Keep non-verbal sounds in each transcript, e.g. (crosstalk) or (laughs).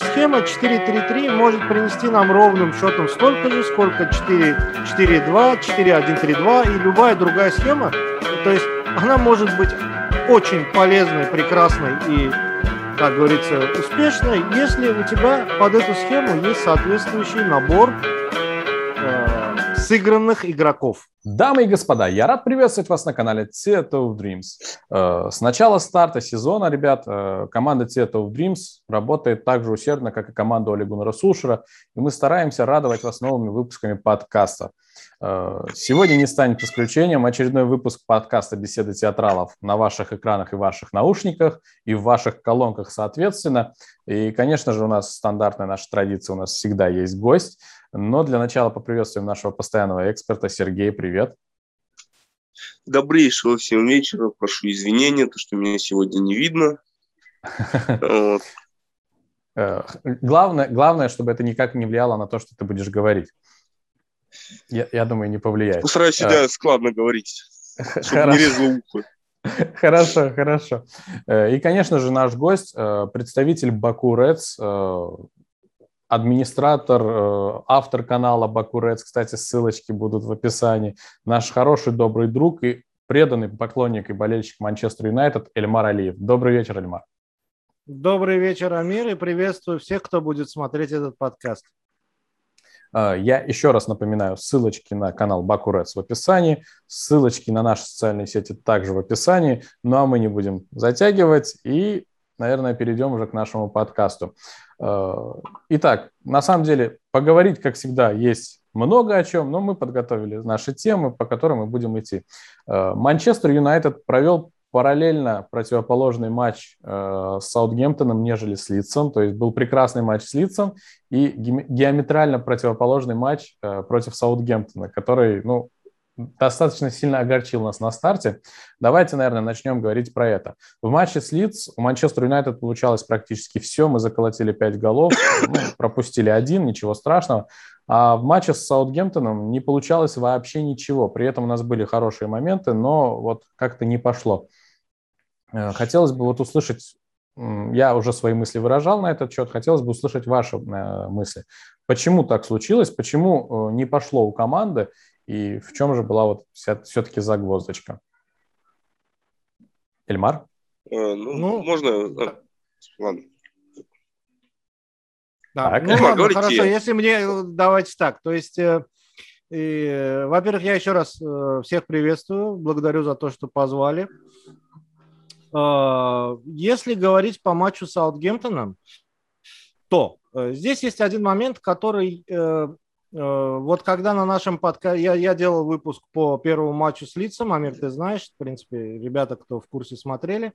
Схема 4-3-3 может принести нам ровным счетом столько же, сколько 4-4-2, 4-1-3-2 и любая другая схема. То есть она может быть очень полезной, прекрасной и, как говорится, успешной, если у тебя под эту схему есть соответствующий набор сыгранных игроков. Дамы и господа, я рад приветствовать вас на канале Theater of Dreams. Э, с начала старта сезона, ребят, э, команда Theater of Dreams работает так же усердно, как и команда Оли Гуннера Сушера, и мы стараемся радовать вас новыми выпусками подкаста. Э, сегодня не станет исключением очередной выпуск подкаста «Беседы театралов» на ваших экранах и ваших наушниках, и в ваших колонках соответственно. И, конечно же, у нас стандартная наша традиция, у нас всегда есть гость. Но для начала поприветствуем нашего постоянного эксперта. Сергей, привет. Добрейшего всем вечера. Прошу извинения, то, что меня сегодня не видно. (laughs) Э, главное, главное, чтобы это никак не влияло на то, что ты будешь говорить. Я, я думаю, не повлияет. Постараюсь себя а... складно говорить, (laughs) чтобы не резало ухо. (laughs) Хорошо, хорошо. Э, и, конечно же, наш гость, представитель Баку Рeds, администратор, э, автор канала Бакурец, кстати, ссылочки будут в описании, наш хороший, добрый друг и преданный поклонник и болельщик Манчестер Юнайтед Эльмар Алиев. Добрый вечер, Эльмар. Добрый вечер, Амир, и приветствую всех, кто будет смотреть этот подкаст. А, я еще раз напоминаю, ссылочки на канал Бакурец в описании, ссылочки на наши социальные сети также в описании. Ну а мы не будем затягивать и, наверное, перейдем уже к нашему подкасту. Э, итак, на самом деле, поговорить, как всегда, есть много о чем, но мы подготовили наши темы, по которым мы будем идти. Э, Манчестер Юнайтед провел параллельно противоположный матч э, с Саутгемптоном, нежели с Лидсом. То есть был прекрасный матч с Лидсом и геометрально противоположный матч против Саутгемптона, который, ну, достаточно сильно огорчил нас на старте. Давайте, наверное, начнем говорить про это. В матче с Лидс у Манчестер Юнайтед получалось практически все. Мы заколотили 5 голов, ну, пропустили один, ничего страшного. А в матче с Саутгемптоном не получалось вообще ничего. При этом у нас были хорошие моменты, но вот как-то не пошло. Э, хотелось бы вот услышать, я уже свои мысли выражал на этот счет, хотелось бы услышать ваши э, мысли. Почему так случилось? Почему э, не пошло у команды? И в чем же была вот все-таки загвоздочка? Эльмар? Э, ну, ну, можно... Э, ладно. Да, так. ну ладно, хорошо, если мне, э, давайте так, то есть, э, э, во-первых, я еще раз э, всех приветствую, благодарю за то, что позвали. Э, если говорить по матчу с Саутгемптоном, то э, здесь есть один момент, который Э, вот когда на нашем подкасте, я, я делал выпуск по первому матчу с лицом, Амир, ты знаешь, в принципе, ребята, кто в курсе смотрели,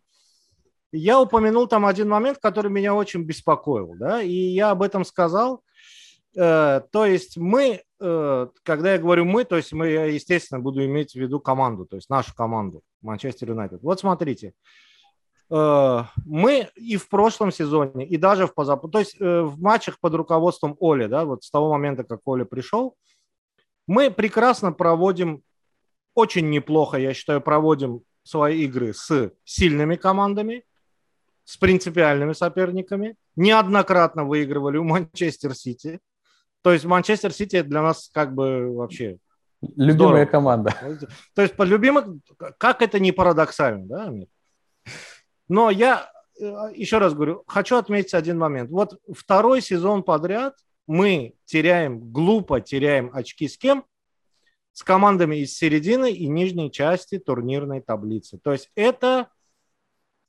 я упомянул там один момент, который меня очень беспокоил, да, и я об этом сказал. Э, то есть мы, э, когда я говорю мы, то есть мы, я, естественно, буду иметь в виду команду, то есть нашу команду, Манчестер Юнайтед. Вот смотрите, Э, мы и в прошлом сезоне, и даже в позап... То есть э, в матчах под руководством Оли, да, вот с того момента, как Оля пришел, мы прекрасно проводим, очень неплохо, я считаю, проводим свои игры с сильными командами, с принципиальными соперниками. Неоднократно выигрывали у Манчестер Сити. То есть Манчестер Сити для нас как бы вообще Любимая здорово. команда. То есть по любимых, как это не парадоксально, да, Амир? Но я э, еще раз говорю, хочу отметить один момент. Вот второй сезон подряд мы теряем, глупо теряем очки с кем? С командами из середины и нижней части турнирной таблицы. То есть это,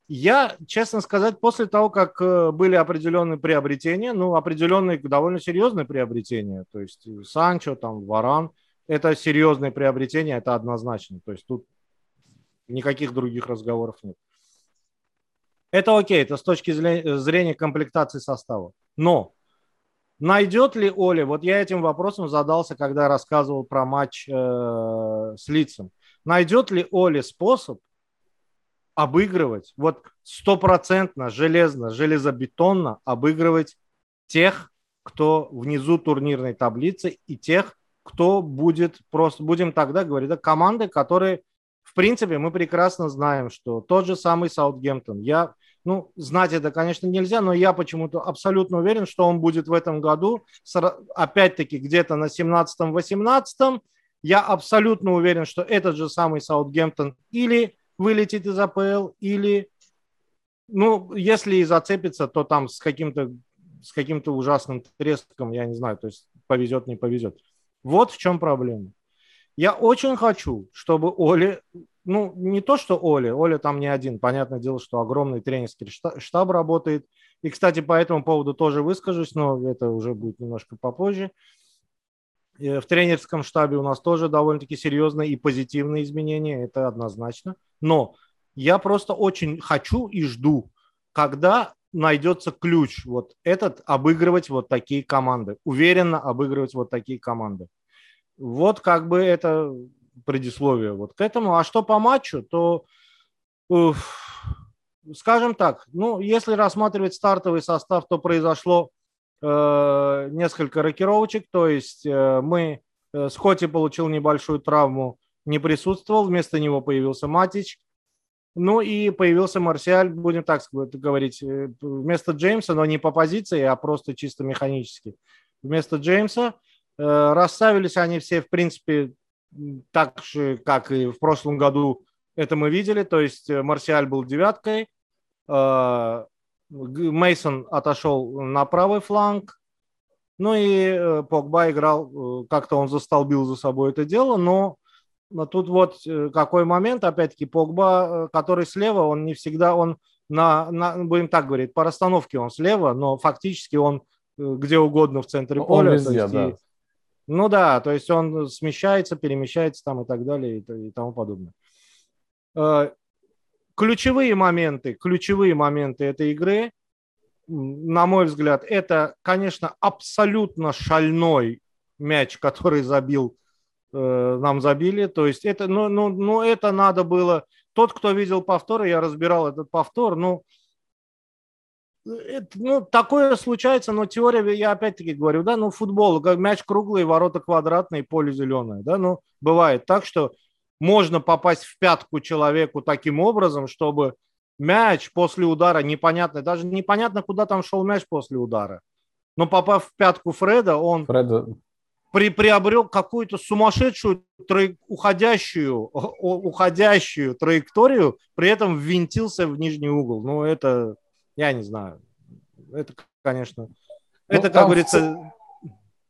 я, честно сказать, после того, как э, были определенные приобретения, ну, определенные довольно серьезные приобретения, то есть Санчо, там, Варан, это серьезные приобретения, это однозначно. То есть тут никаких других разговоров нет. Это окей, это с точки зрения комплектации состава. Но найдет ли Оля, вот я этим вопросом задался, когда рассказывал про матч э, с лицом, найдет ли Оля способ обыгрывать, вот стопроцентно, железно, железобетонно обыгрывать тех, кто внизу турнирной таблицы и тех, кто будет просто, будем тогда говорить, да, команды, которые, принципе, мы прекрасно знаем, что тот же самый Саутгемптон, я Ну, знать это, конечно, нельзя, но я почему-то абсолютно уверен, что он будет в этом году, опять-таки, где-то на 17-18. Я абсолютно уверен, что этот же самый Саутгемптон или вылетит из АПЛ, или, ну, если и зацепится, то там с каким-то с каким-то ужасным треском, я не знаю, то есть повезет, не повезет. Вот в чем проблема. Я очень хочу, чтобы Оли, ну, не то, что Оли, Оля там не один, понятное дело, что огромный тренерский штаб работает. И, кстати, по этому поводу тоже выскажусь, но это уже будет немножко попозже. В тренерском штабе у нас тоже довольно-таки серьезные и позитивные изменения, это однозначно. Но я просто очень хочу и жду, когда найдется ключ вот этот обыгрывать вот такие команды, уверенно обыгрывать вот такие команды. Вот как бы это предисловие вот к этому. А что по матчу, то, уф, скажем так, ну, если рассматривать стартовый состав, то произошло э, несколько рокировочек, то есть э, мы, э, Скотти получил небольшую травму, не присутствовал, вместо него появился Матич, ну и появился Марсиаль, будем так говорить, э, вместо Джеймса, но не по позиции, а просто чисто механически. Вместо Джеймса расставились они все, в принципе, так же, как и в прошлом году это мы видели. То есть э, Марсиаль был девяткой, Мейсон отошел на правый фланг, ну и Погба играл, как-то он застолбил за собой это дело, но но тут вот э, какой момент, опять-таки, Погба, э, который слева, он не всегда, он на, на, будем так говорить, по расстановке он слева, но фактически он э, где угодно в центре поля. Он везде, есть, да. И, ну да, то есть он смещается, перемещается там и так далее и, и тому подобное. Ключевые моменты, ключевые моменты этой игры, на мой взгляд, это, конечно, абсолютно шальной мяч, который забил Э, нам забили. То есть это, ну, ну, ну, это надо было. Тот, кто видел повтор, я разбирал этот повтор, ну, это, ну, такое случается, но теория, я опять-таки говорю, да, ну, футбол, как мяч круглый, ворота квадратные, поле зеленое, да, ну, бывает так, что можно попасть в пятку человеку таким образом, чтобы мяч после удара непонятно, даже непонятно, куда там шел мяч после удара. Но попав в пятку Фреда, он Фреда при, приобрел какую-то сумасшедшую траек, уходящую, уходящую траекторию, при этом ввинтился в нижний угол. Ну, это, я не знаю. Это, конечно, ну, это, как говорится...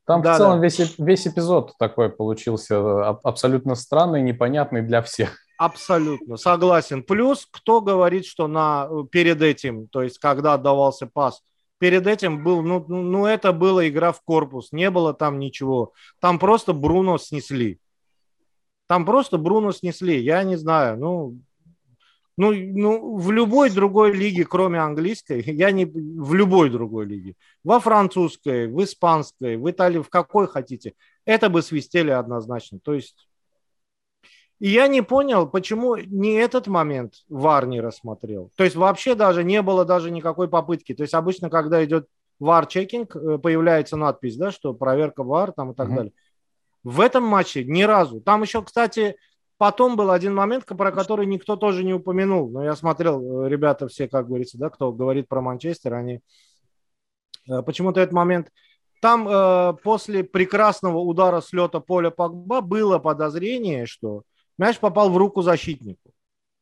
Там да, в целом да. весь, весь эпизод такой получился э, абсолютно странный, непонятный для всех. Абсолютно, согласен. Плюс, кто говорит, что на, э, перед этим, то есть когда отдавался пас, перед этим был, ну, ну, ну, это была игра в корпус, не было там ничего. Там просто Бруно снесли. Там просто Бруно снесли, я не знаю, ну, ну, ну, в любой другой лиге, кроме английской, (laughs) я не в любой другой лиге, во французской, в испанской, в Италии, в какой хотите, это бы свистели однозначно. То есть и я не понял, почему не этот момент ВАР не рассмотрел. То есть вообще даже не было даже никакой попытки. То есть обычно, когда идет ВАР-чекинг, э, появляется надпись, да, что проверка ВАР там и так mm-hmm. далее. В этом матче ни разу. Там еще, кстати, потом был один момент, про который никто тоже не упомянул. Но я смотрел, э, ребята все, как говорится, да, кто говорит про Манчестер, они э, почему-то этот момент там э, после прекрасного удара с лета поля Погба было подозрение, что мяч попал в руку защитнику.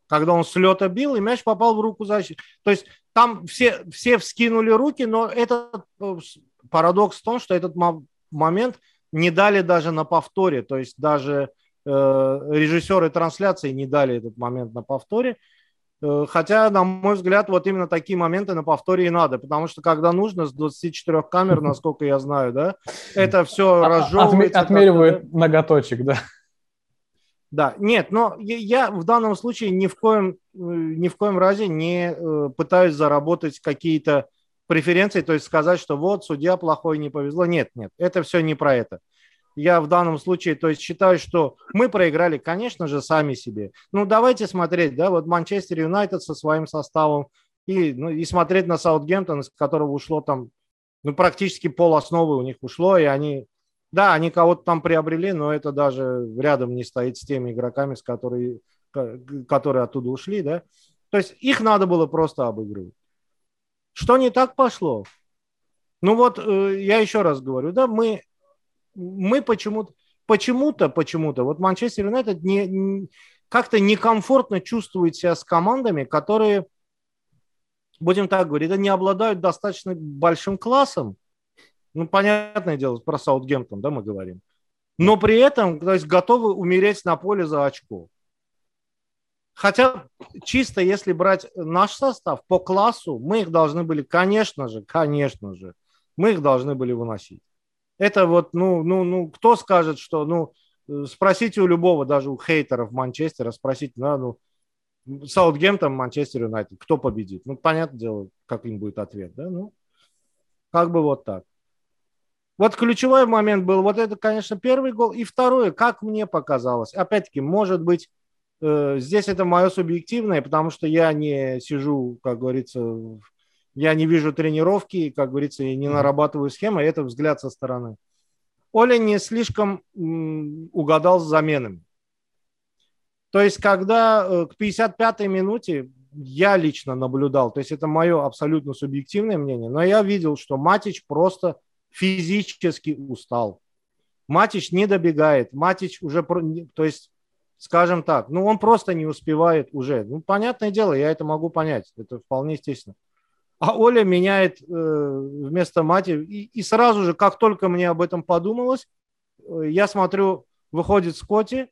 Когда он с лета бил, и мяч попал в руку защитника. То есть там все, все вскинули руки, но этот э, парадокс в том, что этот момент не дали даже на повторе. То есть даже режиссеры трансляции не дали этот момент на повторе. Э, хотя, на мой взгляд, вот именно такие моменты на повторе и надо, потому что когда нужно с 24 камер, (laughs) насколько я знаю, да, это все а, а, разжевывается. Отмеривает ноготочек, да. Да, нет, но я в данном случае ни в коем, э, ни в коем разе не э, пытаюсь заработать какие-то преференции, то есть сказать, что вот судья плохой, не повезло. Нет, нет, это все не про это. Я в данном случае, то есть считаю, что мы проиграли, конечно же, сами себе. Ну, давайте смотреть, да, вот Манчестер Юнайтед со своим составом и, ну, и смотреть на Саутгемптон, из которого ушло там, ну, практически пол основы у них ушло, и они да, они кого-то там приобрели, но это даже рядом не стоит с теми игроками, с которыми, которые оттуда ушли, да. То есть их надо было просто обыгрывать. Что не так пошло? Ну вот, э, я еще раз говорю, да, мы, мы почему-то, почему-то, почему-то, вот Манчестер Юнайтед не, как-то некомфортно чувствует себя с командами, которые, будем так говорить, не обладают достаточно большим классом. Ну, понятное дело, про Саутгемптон, да, мы говорим. Но при этом, то есть, готовы умереть на поле за очко. Хотя чисто если брать наш состав по классу, мы их должны были, конечно же, конечно же, мы их должны были выносить. Это вот, ну, ну, ну, кто скажет, что, ну, спросите у любого, даже у хейтеров Манчестера, спросите, да, ну, Саутгемптон, Манчестер Юнайтед, кто победит? Ну, понятное дело, как им будет ответ, да, ну, как бы вот так. Вот ключевой момент был, вот это, конечно, первый гол. И второе, как мне показалось, опять-таки, может быть, Э, здесь это мое субъективное, потому что я не сижу, как говорится, я не вижу тренировки, как говорится, и не нарабатываю схемы, это взгляд со стороны. Оля не слишком угадал с заменами. То есть, когда э, к 55-й минуте я лично наблюдал, то есть это мое абсолютно субъективное мнение, но я видел, что Матич просто физически устал. Матич не добегает, Матич уже, то есть скажем так, ну он просто не успевает уже. Ну, понятное дело, я это могу понять, это вполне естественно. А Оля меняет э, вместо мати, и, и сразу же, как только мне об этом подумалось, э, я смотрю, выходит Скотти,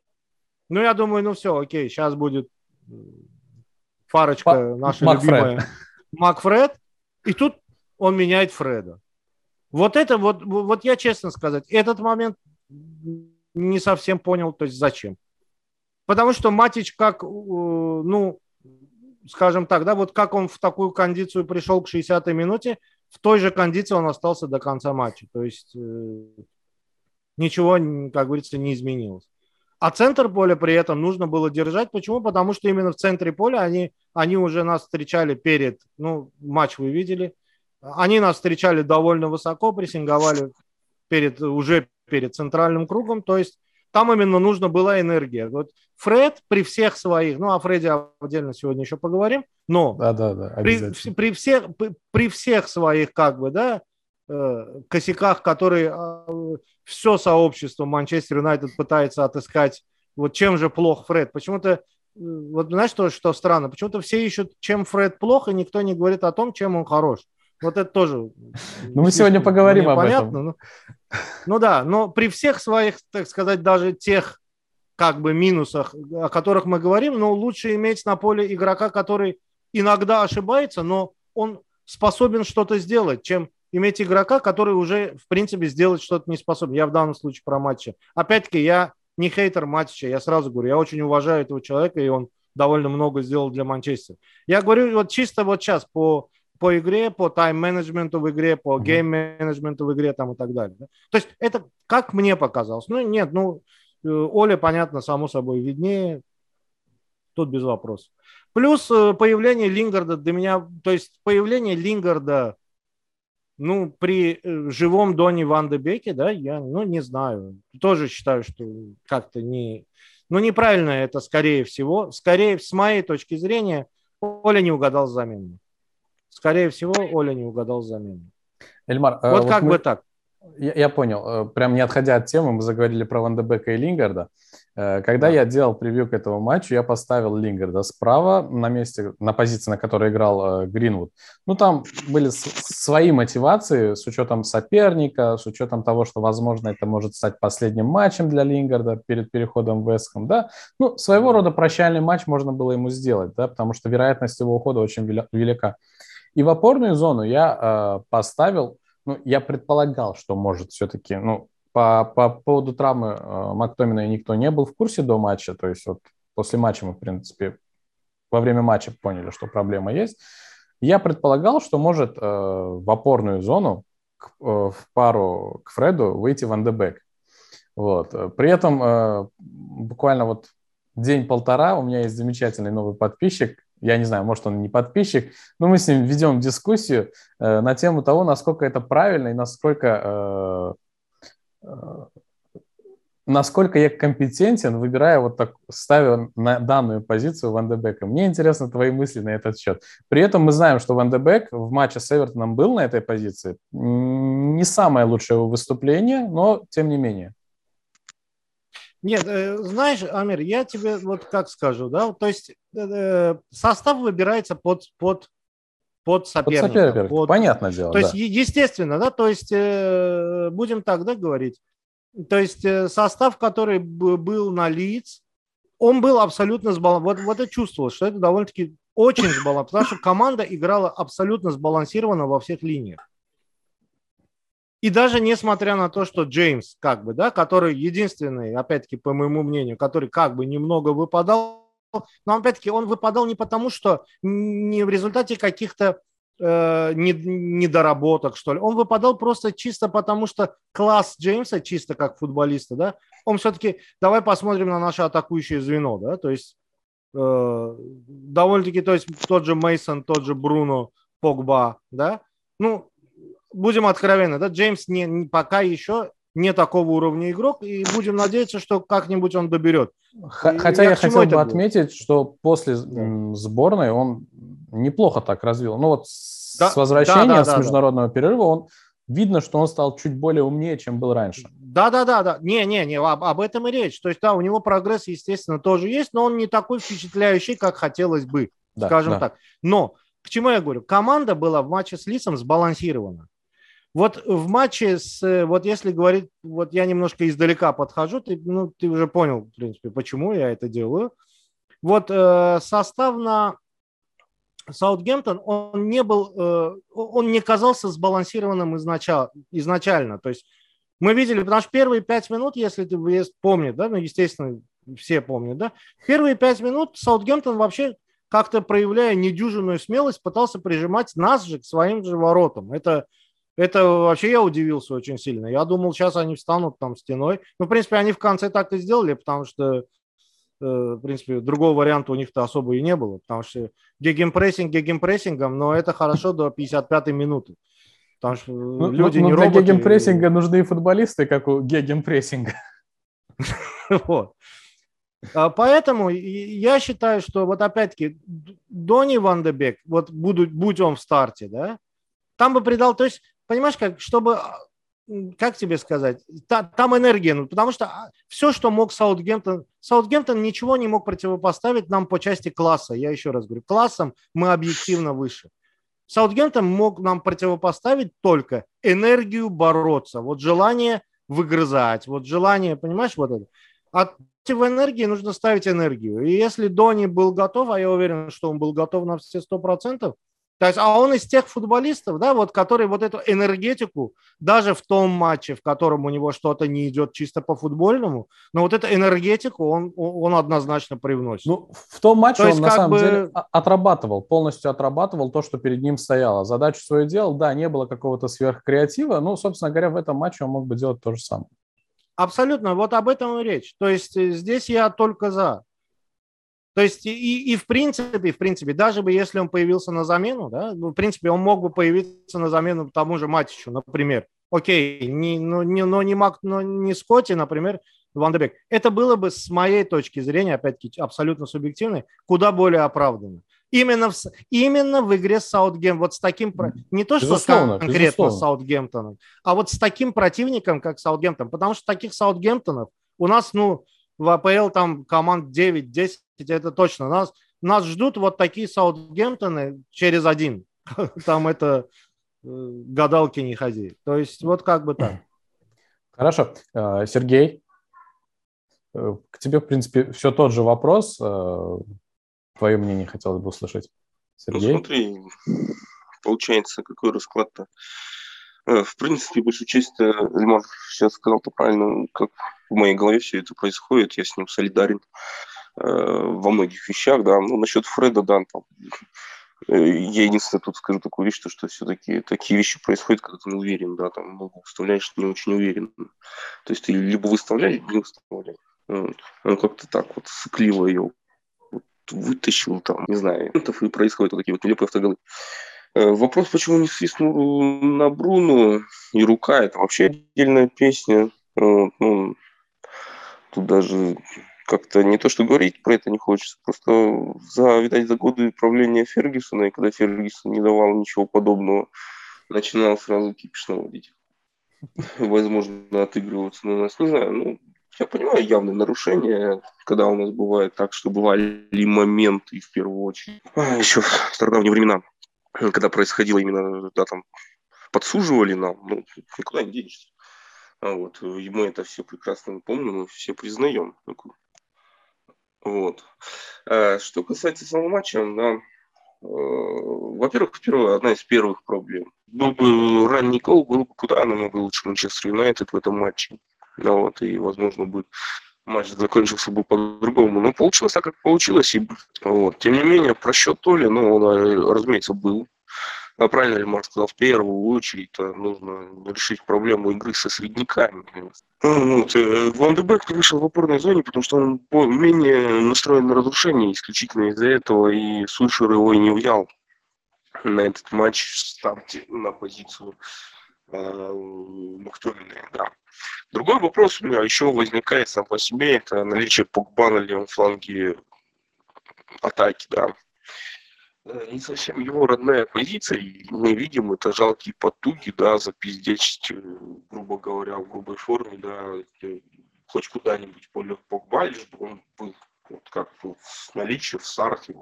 ну я думаю, ну все, окей, сейчас будет э, фарочка По- наша Макфред. любимая Макфред, и тут он меняет Фреда. Вот это вот, вот я честно сказать, этот момент не совсем понял, то есть зачем. Потому что Матич как, э, ну, скажем так, да, вот как он в такую кондицию пришел к 60-й минуте, в той же кондиции он остался до конца матча. То есть э, ничего, как говорится, не изменилось. А центр поля при этом нужно было держать. Почему? Потому что именно в центре поля они, они уже нас встречали перед, ну, матч вы видели. Они нас встречали довольно высоко, прессинговали перед, уже перед центральным кругом. То есть там именно нужна была энергия. Вот Фред при всех своих, ну о Фреде отдельно сегодня еще поговорим, но да, да, да, при, при, всех, при, всех своих как бы, да, э, косяках, которые э, все сообщество Манчестер Юнайтед пытается отыскать, вот чем же плох Фред. Почему-то, э, вот знаешь, что, что странно, почему-то все ищут, чем Фред плох, и никто не говорит о том, чем он хорош. Вот это тоже. Ну, мы сегодня поговорим об понятно, этом. Ну, ну да, но при всех своих, так сказать, даже тех как бы минусах, о которых мы говорим, но лучше иметь на поле игрока, который иногда ошибается, но он способен что-то сделать, чем иметь игрока, который уже, в принципе, сделать что-то не способен. Я в данном случае про матчи. Опять-таки, я не хейтер матча, я сразу говорю, я очень уважаю этого человека, и он довольно много сделал для Манчестера. Я говорю вот чисто вот сейчас по по игре, по тайм-менеджменту в игре, по гейм-менеджменту в игре там и так далее. Да? То есть это как мне показалось. Ну, нет, ну, э, Оля, понятно, само собой виднее, тут без вопросов. Плюс э, появление Лингарда для меня, то есть появление Лингарда, ну, при э, живом Доне Ван де Беке, да, я, ну, не знаю, тоже считаю, что как-то не, ну, неправильно это, скорее всего, скорее, с моей точки зрения, Оля не угадал с заменой. Скорее всего, Оля не угадал замену. Эльмар, вот, вот как мы... бы так. Я, я понял. Э, прям не отходя от темы, мы заговорили про Ван Дебека и Лингарда. Э, когда да. я делал превью к этому матчу, я поставил Лингарда справа на месте, на позиции, на которой играл э, Гринвуд. Ну, там были свои мотивации с учетом соперника, с учетом того, что, возможно, это может стать последним матчем для Лингарда перед переходом в Вестхэм, да. Ну, своего рода прощальный матч можно было ему сделать, да, потому что вероятность его ухода очень велика. И в опорную зону я э, поставил, ну, я предполагал, что может все-таки, ну, по, по поводу травмы э, Мактомина никто не был в курсе до матча, то есть вот после матча мы, в принципе, во время матча поняли, что проблема есть. Я предполагал, что может э, в опорную зону к, э, в пару к Фреду выйти Ван де Бек. Вот. При этом э, буквально вот день-полтора у меня есть замечательный новый подписчик, я не знаю, может, он не подписчик, но мы с ним ведем дискуссию э, на тему того, насколько это правильно и насколько, э, э, насколько я компетентен, выбирая вот так, ставя на данную позицию Ван де Бека. Мне интересны твои мысли на этот счет. При этом мы знаем, что Ван де Бек в матче с Эвертоном был на этой позиции. Не самое лучшее выступление, но тем не менее. Нет, э, знаешь, Амир, я тебе вот как скажу, да, то есть э, состав выбирается под, под, под соперника. Под соперника, под... понятное дело, То да. есть, естественно, да, то есть э, будем так, да, говорить, то есть состав, который был на лиц, он был абсолютно сбалансирован. Вот, вот это чувствовалось, что это довольно-таки очень сбалансировано, потому что команда играла абсолютно сбалансированно во всех линиях. И даже несмотря на то, что Джеймс, как бы, да, который единственный, опять-таки, по моему мнению, который как бы немного выпадал, но опять-таки он выпадал не потому, что не в результате каких-то э, недоработок, что ли. Он выпадал просто чисто потому, что класс Джеймса, чисто как футболиста, да, он все-таки, давай посмотрим на наше атакующее звено, да, то есть э, довольно-таки, то есть тот же Мейсон, тот же Бруно, Погба, да, ну, будем откровенны, да, Джеймс не, не, пока еще не такого уровня игрок, и будем надеяться, что как-нибудь он доберет. Хотя я, хотел бы отметить, что после сборной он неплохо так развил. Ну вот да, с возвращения да, да, с международного да. перерыва он видно, что он стал чуть более умнее, чем был раньше. Да, да, да, да. Не, не, не, об, об этом и речь. То есть, да, у него прогресс, естественно, тоже есть, но он не такой впечатляющий, как хотелось бы, да, скажем да. так. Но к чему я говорю? Команда была в матче с Лисом сбалансирована. Вот в матче с, вот если говорить, вот я немножко издалека подхожу, ты, ну, ты уже понял, в принципе, почему я это делаю. Вот э, состав на Саутгемптон, он не был, э, он не казался сбалансированным изначально, изначально. То есть мы видели, потому что первые пять минут, если ты помнишь, да, ну, естественно, все помнят, да, первые пять минут Саутгемптон вообще как-то проявляя недюжинную смелость, пытался прижимать нас же к своим же воротам. Это это вообще я удивился очень сильно. Я думал, сейчас они встанут там стеной. Ну, в принципе, они в конце так и сделали, потому что, э, в принципе, другого варианта у них-то особо и не было. Потому что гегемпрессинг гегемпрессингом, но это хорошо до 55-й минуты. Потому что ну, люди ну, не роботы. Для гегемпрессинга нужны футболисты, как у гегемпрессинга. (laughs) Вот. А поэтому я считаю, что вот опять-таки Дони Ван де Бек, вот будут, будь он в старте, да, там бы придал, то есть понимаешь, как, чтобы, а, как тебе сказать, та, там энергия, ну, потому что а, все, что мог Саутгемптон, Саутгемптон ничего не мог противопоставить нам по части класса, я еще раз говорю, классом мы объективно выше. Саутгемптон мог нам противопоставить только энергию бороться, вот желание выгрызать, вот желание, понимаешь, вот это. А против энергии нужно ставить энергию. И если Дони был готов, а я уверен, что он был готов на все сто процентов, то есть, а он из тех футболистов, да, вот, который вот эту энергетику, даже в том матче, в котором у него что-то не идет чисто по футбольному, но вот эту энергетику он, он однозначно привносит. Ну, в том матче то он на самом бы... деле отрабатывал, полностью отрабатывал то, что перед ним стояло. Задачу свою делал, да, не было какого-то сверхкреатива, но, собственно говоря, в этом матче он мог бы делать то же самое. Абсолютно, вот об этом и речь. То есть э, здесь я только за. То есть и, и в принципе, в принципе, даже бы если он появился на замену, да, ну, в принципе, он мог бы появиться на замену тому же Матичу, например. Окей, не, ну, не, но не, Мак, но не Скотти, например, Ван Дебек. Это было бы с моей точки зрения, опять-таки, абсолютно субъективной, куда более оправданно. Именно в, именно в игре с Саутгемптоном, вот с таким, не то, что безусловно, конкретно безусловно. с Саутгемптоном, а вот с таким противником, как Саутгемптон, потому что таких Саутгемптонов у нас, ну, в АПЛ там команд 9-10, это точно. Нас, нас ждут вот такие Саутгемптоны через один. (laughs) Там это э, гадалки не ходи. То есть вот как бы так. Хорошо. Э, Сергей, э, к тебе, в принципе, все тот же вопрос. Твое мнение хотелось бы услышать. Сергей? Ну, смотри, получается, какой расклад-то. В принципе, большую часть Лимон сейчас сказал-то правильно, как в моей голове все это происходит, я с ним солидарен э, во многих вещах, да. Ну, насчет Фреда, да, там, э, я единственное тут скажу такую вещь, что, что все-таки такие вещи происходят, когда ты не уверен, да, там много выставляешь, не очень уверен. То есть ты либо выставляй, либо не выставляй. Вот. Он как-то так вот сыкливо ее вот вытащил там, не знаю, и происходят вот такие вот нелепые автоголы. Э, вопрос, почему не свистнул на Бруну и рука, это вообще отдельная песня. Вот, ну, тут даже как-то не то, что говорить про это не хочется, просто за, видать, за годы правления Фергюсона, и когда Фергюсон не давал ничего подобного, начинал сразу кипиш наводить. Возможно, отыгрываться на нас, не знаю, ну, я понимаю явное нарушение, когда у нас бывает так, что бывали моменты, в первую очередь, а, еще в стародавние времена, когда происходило именно, да, там, подсуживали нам, ну, никуда не денешься. А вот, и мы это все прекрасно помним, мы все признаем. Вот. А что касается самого матча, да, э, во-первых, первое, одна из первых проблем. Был бы ранний гол, был бы куда намного лучше Манчестер Юнайтед в этом матче. Да, вот, и, возможно, бы матч закончился бы по-другому. Но получилось так, как получилось. И, вот. Тем не менее, просчет то ли, ну, он, э, разумеется, был. А правильно ли Марк сказал, в первую очередь нужно решить проблему игры со средниками. Ну, вот. Э, Ван де вышел в опорной зоне, потому что он менее настроен на разрушение, исключительно из-за этого и Сульшер его и не взял на этот матч в старте на позицию э, Мактомина, да. Другой вопрос у меня еще возникает сам по себе, это наличие Погба на левом фланге атаки, да. Э, не совсем его родная позиция, и мы видим это жалкие потуги, да, запиздечить, э, грубо говоря, в грубой форме, да, хоть куда-нибудь поле Погба, лишь бы он был вот как с наличием в старте.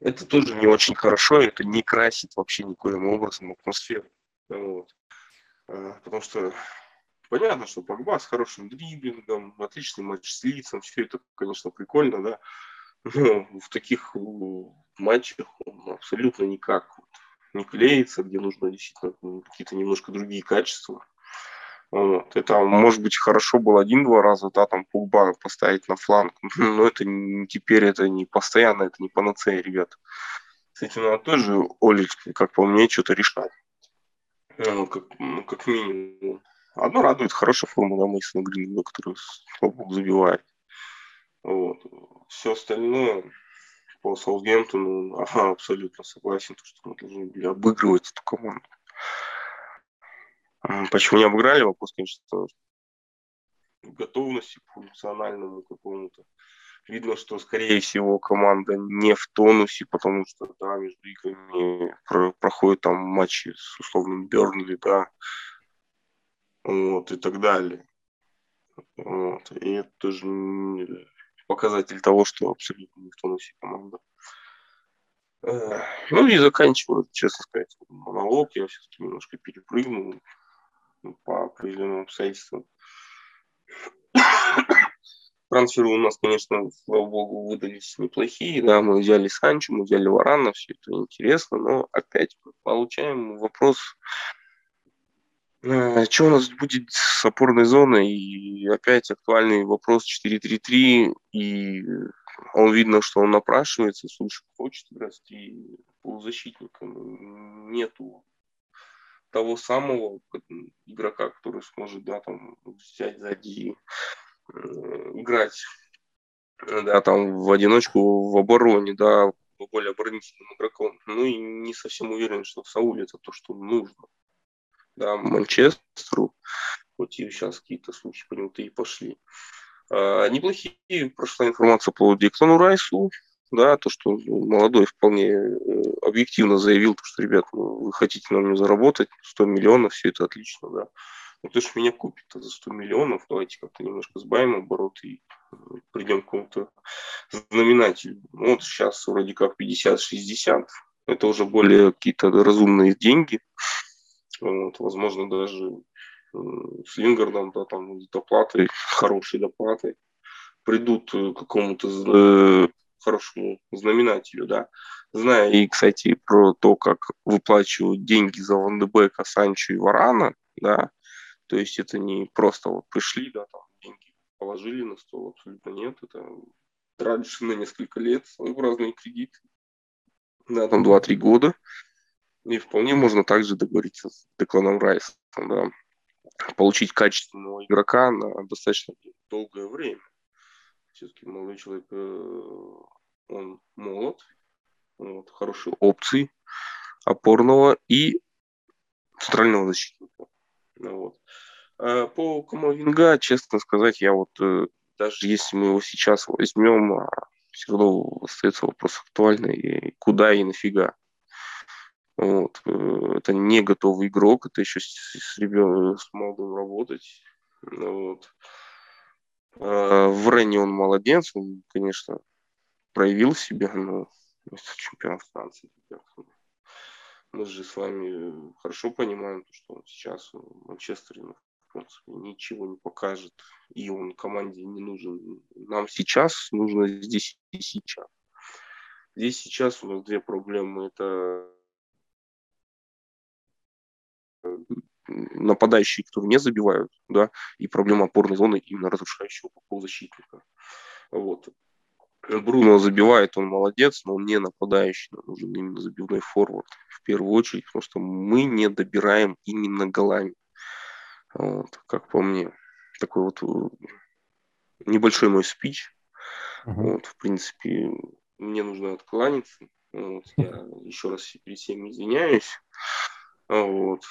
Это тоже не очень хорошо, это не красит вообще никоим образом атмосферу. Вот. Потому что понятно, что Погба с хорошим дриблингом, отличный матч с лицом, все это, конечно, прикольно, да, но в таких матчах он абсолютно никак вот не клеится, где нужно действительно какие-то немножко другие качества. Вот. Это, может быть, хорошо было один-два раза, да, там Пугба поставить на фланг, (laughs) но это не, теперь это не постоянно, это не панацея, ребят. С этим надо тоже, Оли, как по мне, что-то решать. Ну, как, ну, как минимум. Одно радует, хорошая форма, да, Мейсона Гринвуда, который, слава богу, забивает. Вот. Все остальное, по Саутгемптону, ага, абсолютно согласен, что мы должны были обыгрывать эту команду. Почему не обыграли? Вопрос, конечно, готовности к функциональному какому-то. Видно, что, скорее всего, команда не в тонусе, потому что, да, между играми про- проходят там матчи с условным Бернли, да, вот, и так далее. Вот, и это тоже показатель того, что абсолютно не в тонусе команда. Ну и заканчиваю, честно сказать, монолог. Я все-таки немножко перепрыгнул по определенным обстоятельствам. Трансферы у нас, конечно, слава богу, выдались неплохие. Да, мы взяли Санчо, мы взяли Варана, все это интересно, но опять получаем вопрос Э, что у нас будет с опорной зоной? И опять актуальный вопрос 4-3-3. И он видно, что он напрашивается, слушай, хочет расти полузащитником. Нету того самого игрока, который сможет да, там, взять сзади, играть да, там, в одиночку в обороне, да, более оборонительным игроком. Ну и не совсем уверен, что в Сауле это то, что нужно да, Манчестеру, хоть и сейчас какие-то слухи по нему-то и пошли. А, неплохие прошла информация по Диктону Райсу, да, то, что молодой вполне э, объективно заявил, что, ребят, ну, вы хотите на мне заработать 100 миллионов, все это отлично, да. Ну, кто же меня купит за 100 миллионов? Давайте как-то немножко сбавим обороты и э, придем к какому-то знаменателю. Ну, вот сейчас вроде как 50-60. Это уже более какие-то разумные деньги. Вот, возможно, даже с Лингардом, да, там, доплатой, хорошей доплатой, придут к какому-то э, хорошему знаменателю, да. Зная и, кстати, про то, как выплачивают деньги за Ван Вандебека, Санчо и Варана, да, то есть это не просто вот пришли, да, там деньги положили на стол, абсолютно нет, это раньше на несколько лет своеобразные кредиты, да, там 2-3 года, и вполне можно также договориться с Декланом Райсом, да, получить качественного игрока на достаточно долгое время. Все-таки молодой человек, э, он молод, вот, хорошие опции опорного и центрального защитника. Вот. А, по Камовинга, честно сказать, я вот э, даже если мы его сейчас возьмем, а, все равно остается вопрос актуальный, куда и нафига. Вот. Э, это не готовый игрок, это еще с, с ребенком, с молодым работать. Вот. А, в Рене он молодец, он, конечно, проявил себя, но это чемпион Франции. Мы же с вами хорошо понимаем, что он сейчас в Манчестере ну, в принципе, ничего не покажет, и он команде не нужен. Нам сейчас нужно здесь и сейчас. Здесь сейчас у нас две проблемы. Это нападающие, которые не забивают, да, и проблема опорной зоны именно разрушающего полузащитника. Вот. Бруно забивает, он молодец, но он не нападающий, нам нужен именно забивной форвард в первую очередь, потому что мы не добираем именно голами. Вот, как по мне. Такой вот э, небольшой мой спич. Uh-huh. Вот, в принципе, мне нужно откланяться. Вот, я еще раз перед всеми извиняюсь. Вот.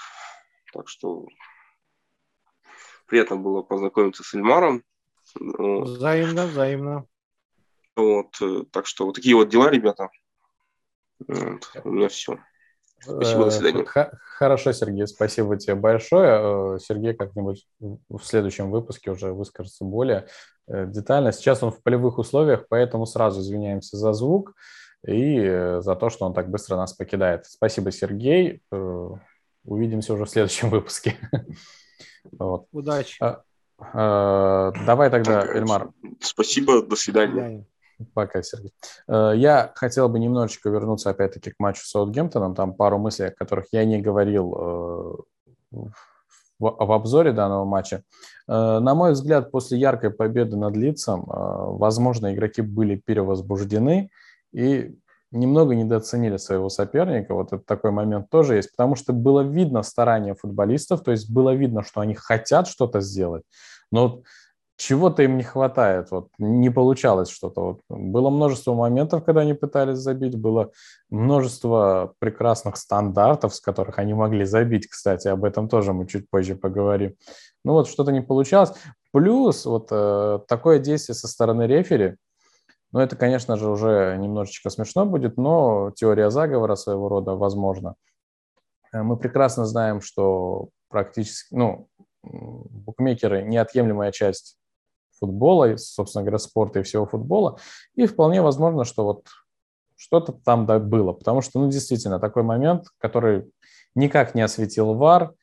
Так что приятно было познакомиться с Эльмаром. Взаимно, взаимно. Вот, э, так что вот такие вот дела, ребята. Вот, у меня все. Спасибо, до свидания. Хорошо, Сергей, спасибо тебе большое. Э, Сергей как-нибудь в следующем выпуске уже выскажется более э, детально. Сейчас он в полевых условиях, поэтому сразу извиняемся за звук и за то, что он так быстро нас покидает. Спасибо, Сергей. Увидимся уже в следующем (laughs) выпуске. Вот. Удачи. А, давай тогда, Эльмар. Спасибо, до свидания. Пока, Сергей. Э, я хотел бы немножечко вернуться опять-таки к матчу с Саутгемптоном. Там пару мыслей, о которых я не говорил э, в обзоре данного матча. Э, на мой взгляд, после яркой победы над Лицом, возможно, игроки были перевозбуждены и немного недооценили своего соперника. Вот это такой момент тоже есть, потому что было видно старание футболистов, то есть было видно, что они хотят что-то сделать, но чего-то им не хватает, вот не получалось что-то. Вот. Было множество моментов, когда они пытались забить, было множество прекрасных стандартов, с которых они могли забить, кстати, об этом тоже мы чуть позже поговорим. Ну вот что-то не получалось. Плюс вот э, такое действие со стороны рефери, ну это, конечно же, уже немножечко смешно будет, но теория заговора своего рода возможно. Э, мы прекрасно знаем, что практически, ну, букмекеры неотъемлемая часть футбола, собственно говоря, спорта и всего футбола. И вполне возможно, что вот что-то там да, было. Потому что, ну, действительно, такой момент, который никак не осветил ВАР.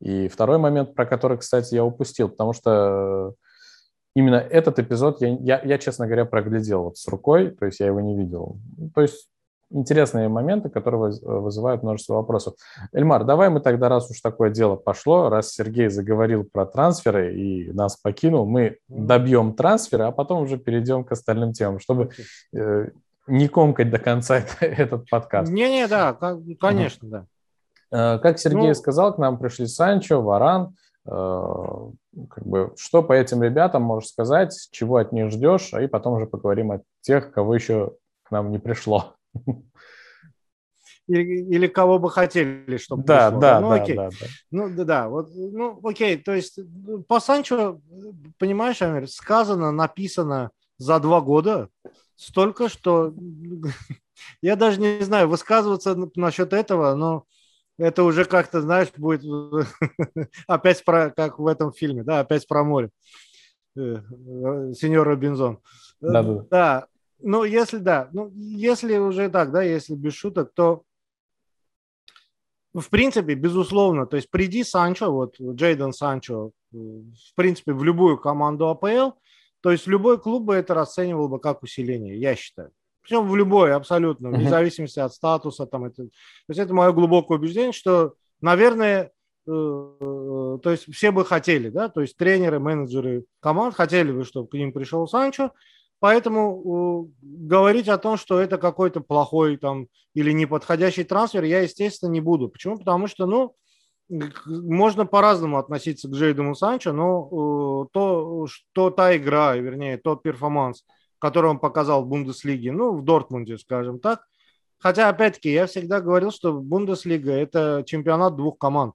И второй момент, про который, кстати, я упустил, потому что именно этот эпизод я, я, я честно говоря, проглядел вот с рукой, то есть я его не видел. То есть интересные моменты, которые вызывают множество вопросов. Эльмар, давай мы тогда, раз уж такое дело пошло, раз Сергей заговорил про трансферы и нас покинул, мы добьем трансферы, а потом уже перейдем к остальным темам, чтобы э, не комкать до конца (laughs) этот подкаст. Не-не, да, конечно, да. Э, как Сергей ну, сказал, к нам пришли Санчо, Варан. Э, как бы, что по этим ребятам можешь сказать, чего от них ждешь, и потом уже поговорим о тех, кого еще к нам не пришло. (laughs) Или, или кого бы хотели, чтобы да, пришло. Да, ну, да, окей. да, да. Ну, да, да, вот, ну, окей, то есть по Санчо, понимаешь, Амир, сказано, написано за два года столько, что (laughs) я даже не знаю, высказываться насчет этого, но это уже как-то, знаешь, будет (laughs) опять про, как в этом фильме, да, опять про море. Э, э, сеньор Робинзон. Да, да. да, ну, если да, ну, если уже так, да, если без шуток, то в принципе, безусловно, то есть приди Санчо, вот Джейден Санчо, в принципе, в любую команду АПЛ, то есть любой клуб бы это расценивал бы как усиление, я считаю. Причем в любой, абсолютно, вне зависимости от статуса. Там, это, то есть это мое глубокое убеждение, что, наверное, э, э, то есть все бы хотели, да, то есть тренеры, менеджеры команд хотели бы, чтобы к ним пришел Санчо, Поэтому говорить о том, что это какой-то плохой там или неподходящий трансфер, я, естественно, не буду. Почему? Потому что, ну, можно по-разному относиться к Джейдому Санчо, но э, то, что та игра, вернее, тот перформанс, который он показал в Бундеслиге, ну, в Дортмунде, скажем так. Хотя, опять-таки, я всегда говорил, что Бундеслига – это чемпионат двух команд.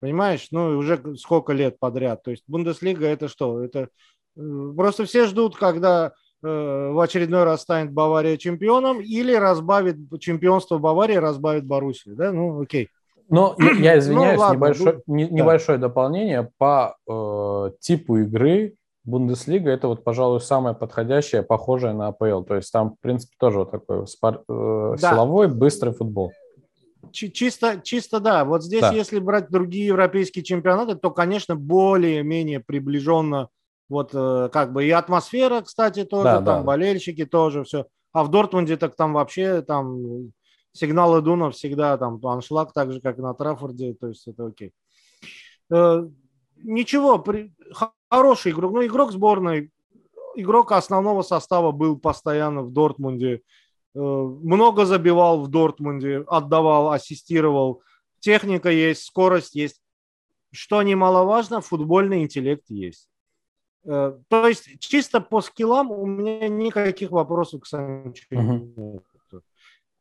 Понимаешь? Ну, уже сколько лет подряд. То есть Бундеслига это что? Это просто все ждут, когда э, в очередной раз станет Бавария чемпионом или разбавит чемпионство Баварии, разбавит Боруссию. Да? Ну, окей. Но я, я (clears throat) извиняюсь, ну, ладно, небольшое, не, да. небольшое дополнение по э, типу игры. Бундеслига это вот, пожалуй, самое подходящее, похожее на АПЛ. То есть там, в принципе, тоже вот такой спор, э, да. силовой, быстрый футбол. Чисто, чисто да. Вот здесь, да. если брать другие европейские чемпионаты, то, конечно, более-менее приближенно вот э, как бы и атмосфера, кстати, тоже, да, там да. болельщики тоже все. А в Дортмунде так там вообще там сигналы Дуна всегда там аншлаг, так же, как и на Траффорде, то есть это окей. Э, ничего, при, хороший игрок. Ну, игрок сборной, игрок основного состава был постоянно в Дортмунде. Э, много забивал в Дортмунде, отдавал, ассистировал. Техника есть, скорость есть. Что немаловажно, футбольный интеллект есть. Э, то есть чисто по скиллам у меня никаких вопросов к Санчо нет.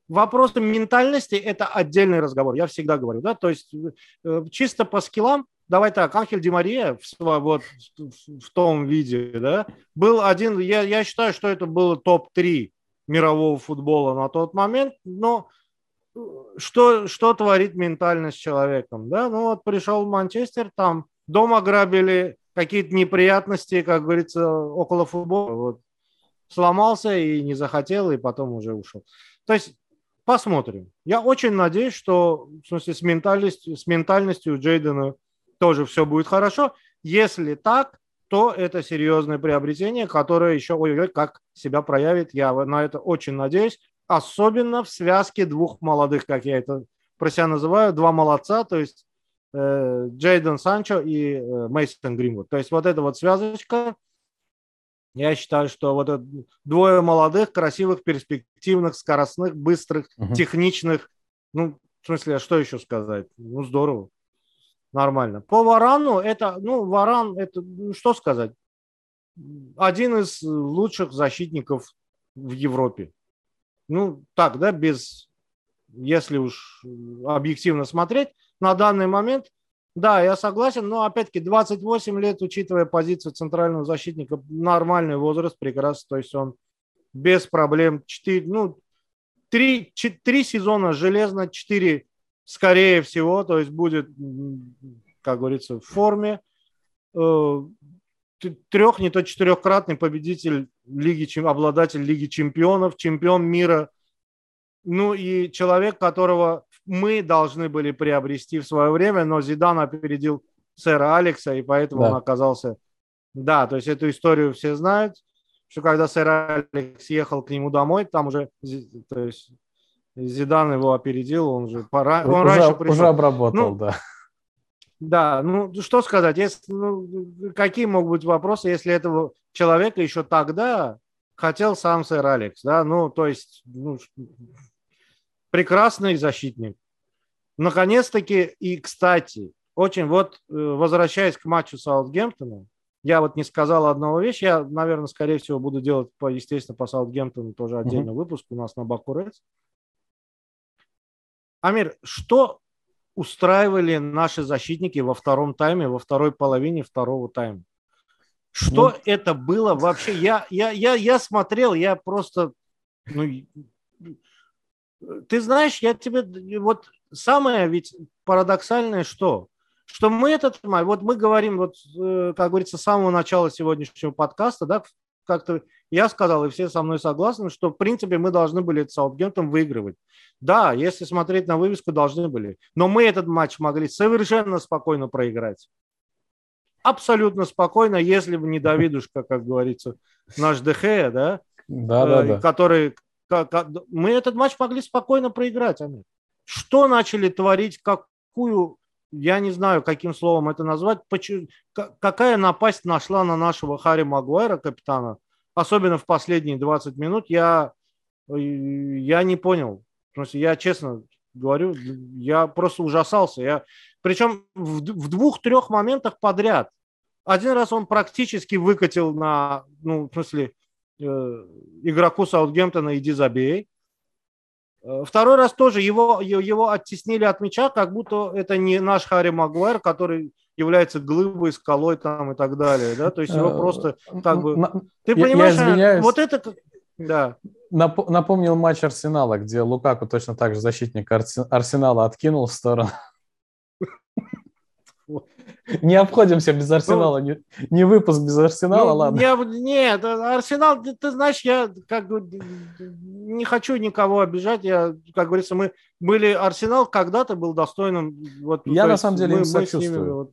Вопросы ментальности – это отдельный разговор, я всегда говорю, да, то есть э, чисто по скиллам, давай так, Анхель Ди Мария в, вот, в, в том виде, да, был один, я, я считаю, что это было топ-3 мирового футбола на тот момент, но э, что, что творит ментальность с человеком, да, ну вот пришел в Манчестер, там дом ограбили, какие-то неприятности, как говорится, около футбола, вот, сломался и не захотел, и потом уже ушел. То есть посмотрим. Я очень надеюсь, что в смысле, с, ментальностью, с ментальностью Джейдена тоже все будет хорошо. Если так, то это серьезное приобретение, которое еще ой-ой, как себя проявит. Я на это очень надеюсь. Особенно в связке двух молодых, как я это про себя называю, два молодца, то есть Джейден Санчо и э, Мейсон Гринвуд. То есть вот эта вот связочка, я считаю, что вот это двое молодых, красивых, перспективных, скоростных, быстрых, угу. техничных. Ну, в смысле, а что еще сказать? Ну, здорово. Нормально. По Варану это, ну, Варан, это, ну, что сказать? Один из лучших защитников в Европе. Ну, так, да, без, если уж объективно смотреть, на данный момент – да, я согласен, но опять-таки 28 лет, учитывая позицию центрального защитника, нормальный возраст, прекрасно, то есть он без проблем 4, ну, 3, 4 сезона железно, 4 скорее всего, то есть будет, как говорится, в форме. Э, Трех, не то четырехкратный победитель лиги, обладатель Лиги чемпионов, чемпион мира. Ну и человек, которого мы должны были приобрести в свое время, но Зидан опередил сэра Алекса, и поэтому да. он оказался... Да, то есть эту историю все знают, что когда сэр Алекс ехал к нему домой, там уже то есть, Зидан его опередил, он же пора... он уже, раньше пришел. Уже обработал, ну, да. Да, ну что сказать, если, ну, какие могут быть вопросы, если этого человека еще тогда хотел сам сэр Алекс, да, ну то есть ну, прекрасный защитник. Наконец-таки, и, кстати, очень вот, э, возвращаясь к матчу Саутгемптона, я вот не сказал одного вещи, я, наверное, скорее всего, буду делать, по, естественно, по Саутгемптону тоже отдельный mm-hmm. выпуск у нас на Бакурец. Амир, что устраивали наши защитники во втором тайме, во второй половине второго тайма? Что ну... это было вообще? Я, я, я, я смотрел, я просто... Ну, ты знаешь, я тебе вот самое ведь парадоксальное что? Что мы этот вот мы говорим, вот, э, как говорится, с самого начала сегодняшнего подкаста, да, как-то я сказал, и все со мной согласны, что, в принципе, мы должны были этот Саутгемптон выигрывать. Да, если смотреть на вывеску, должны были. Но мы этот матч могли совершенно спокойно проиграть. Абсолютно спокойно, если бы не Давидушка, как говорится, наш ДХ, да, да, да, да. который мы этот матч могли спокойно проиграть. Амир. Что начали творить, какую, я не знаю, каким словом это назвать, почему, какая напасть нашла на нашего Харри Магуайра, капитана, особенно в последние 20 минут, я, я не понял. Я честно говорю, я просто ужасался. Я, причем в, в двух-трех моментах подряд. Один раз он практически выкатил на, ну, в смысле, Э, игроку Саутгемптона иди забей. Э, второй раз тоже его, его оттеснили от мяча, как будто это не наш Харри Магуайр, который является глыбой, скалой там и так далее, да, то есть его э, просто как бы... Ты понимаешь, я вот это... Да. Напомнил матч Арсенала, где Лукаку точно так же защитник Арсенала откинул в сторону. (laughs) Не обходимся без Арсенала. Ну, не, не выпуск без Арсенала, ну, ладно. Я, нет, Арсенал, ты, ты знаешь, я как бы не хочу никого обижать. Я, как говорится, мы были Арсенал когда-то был достойным. Вот, я на самом деле мы, им сочувствую. Ними, вот,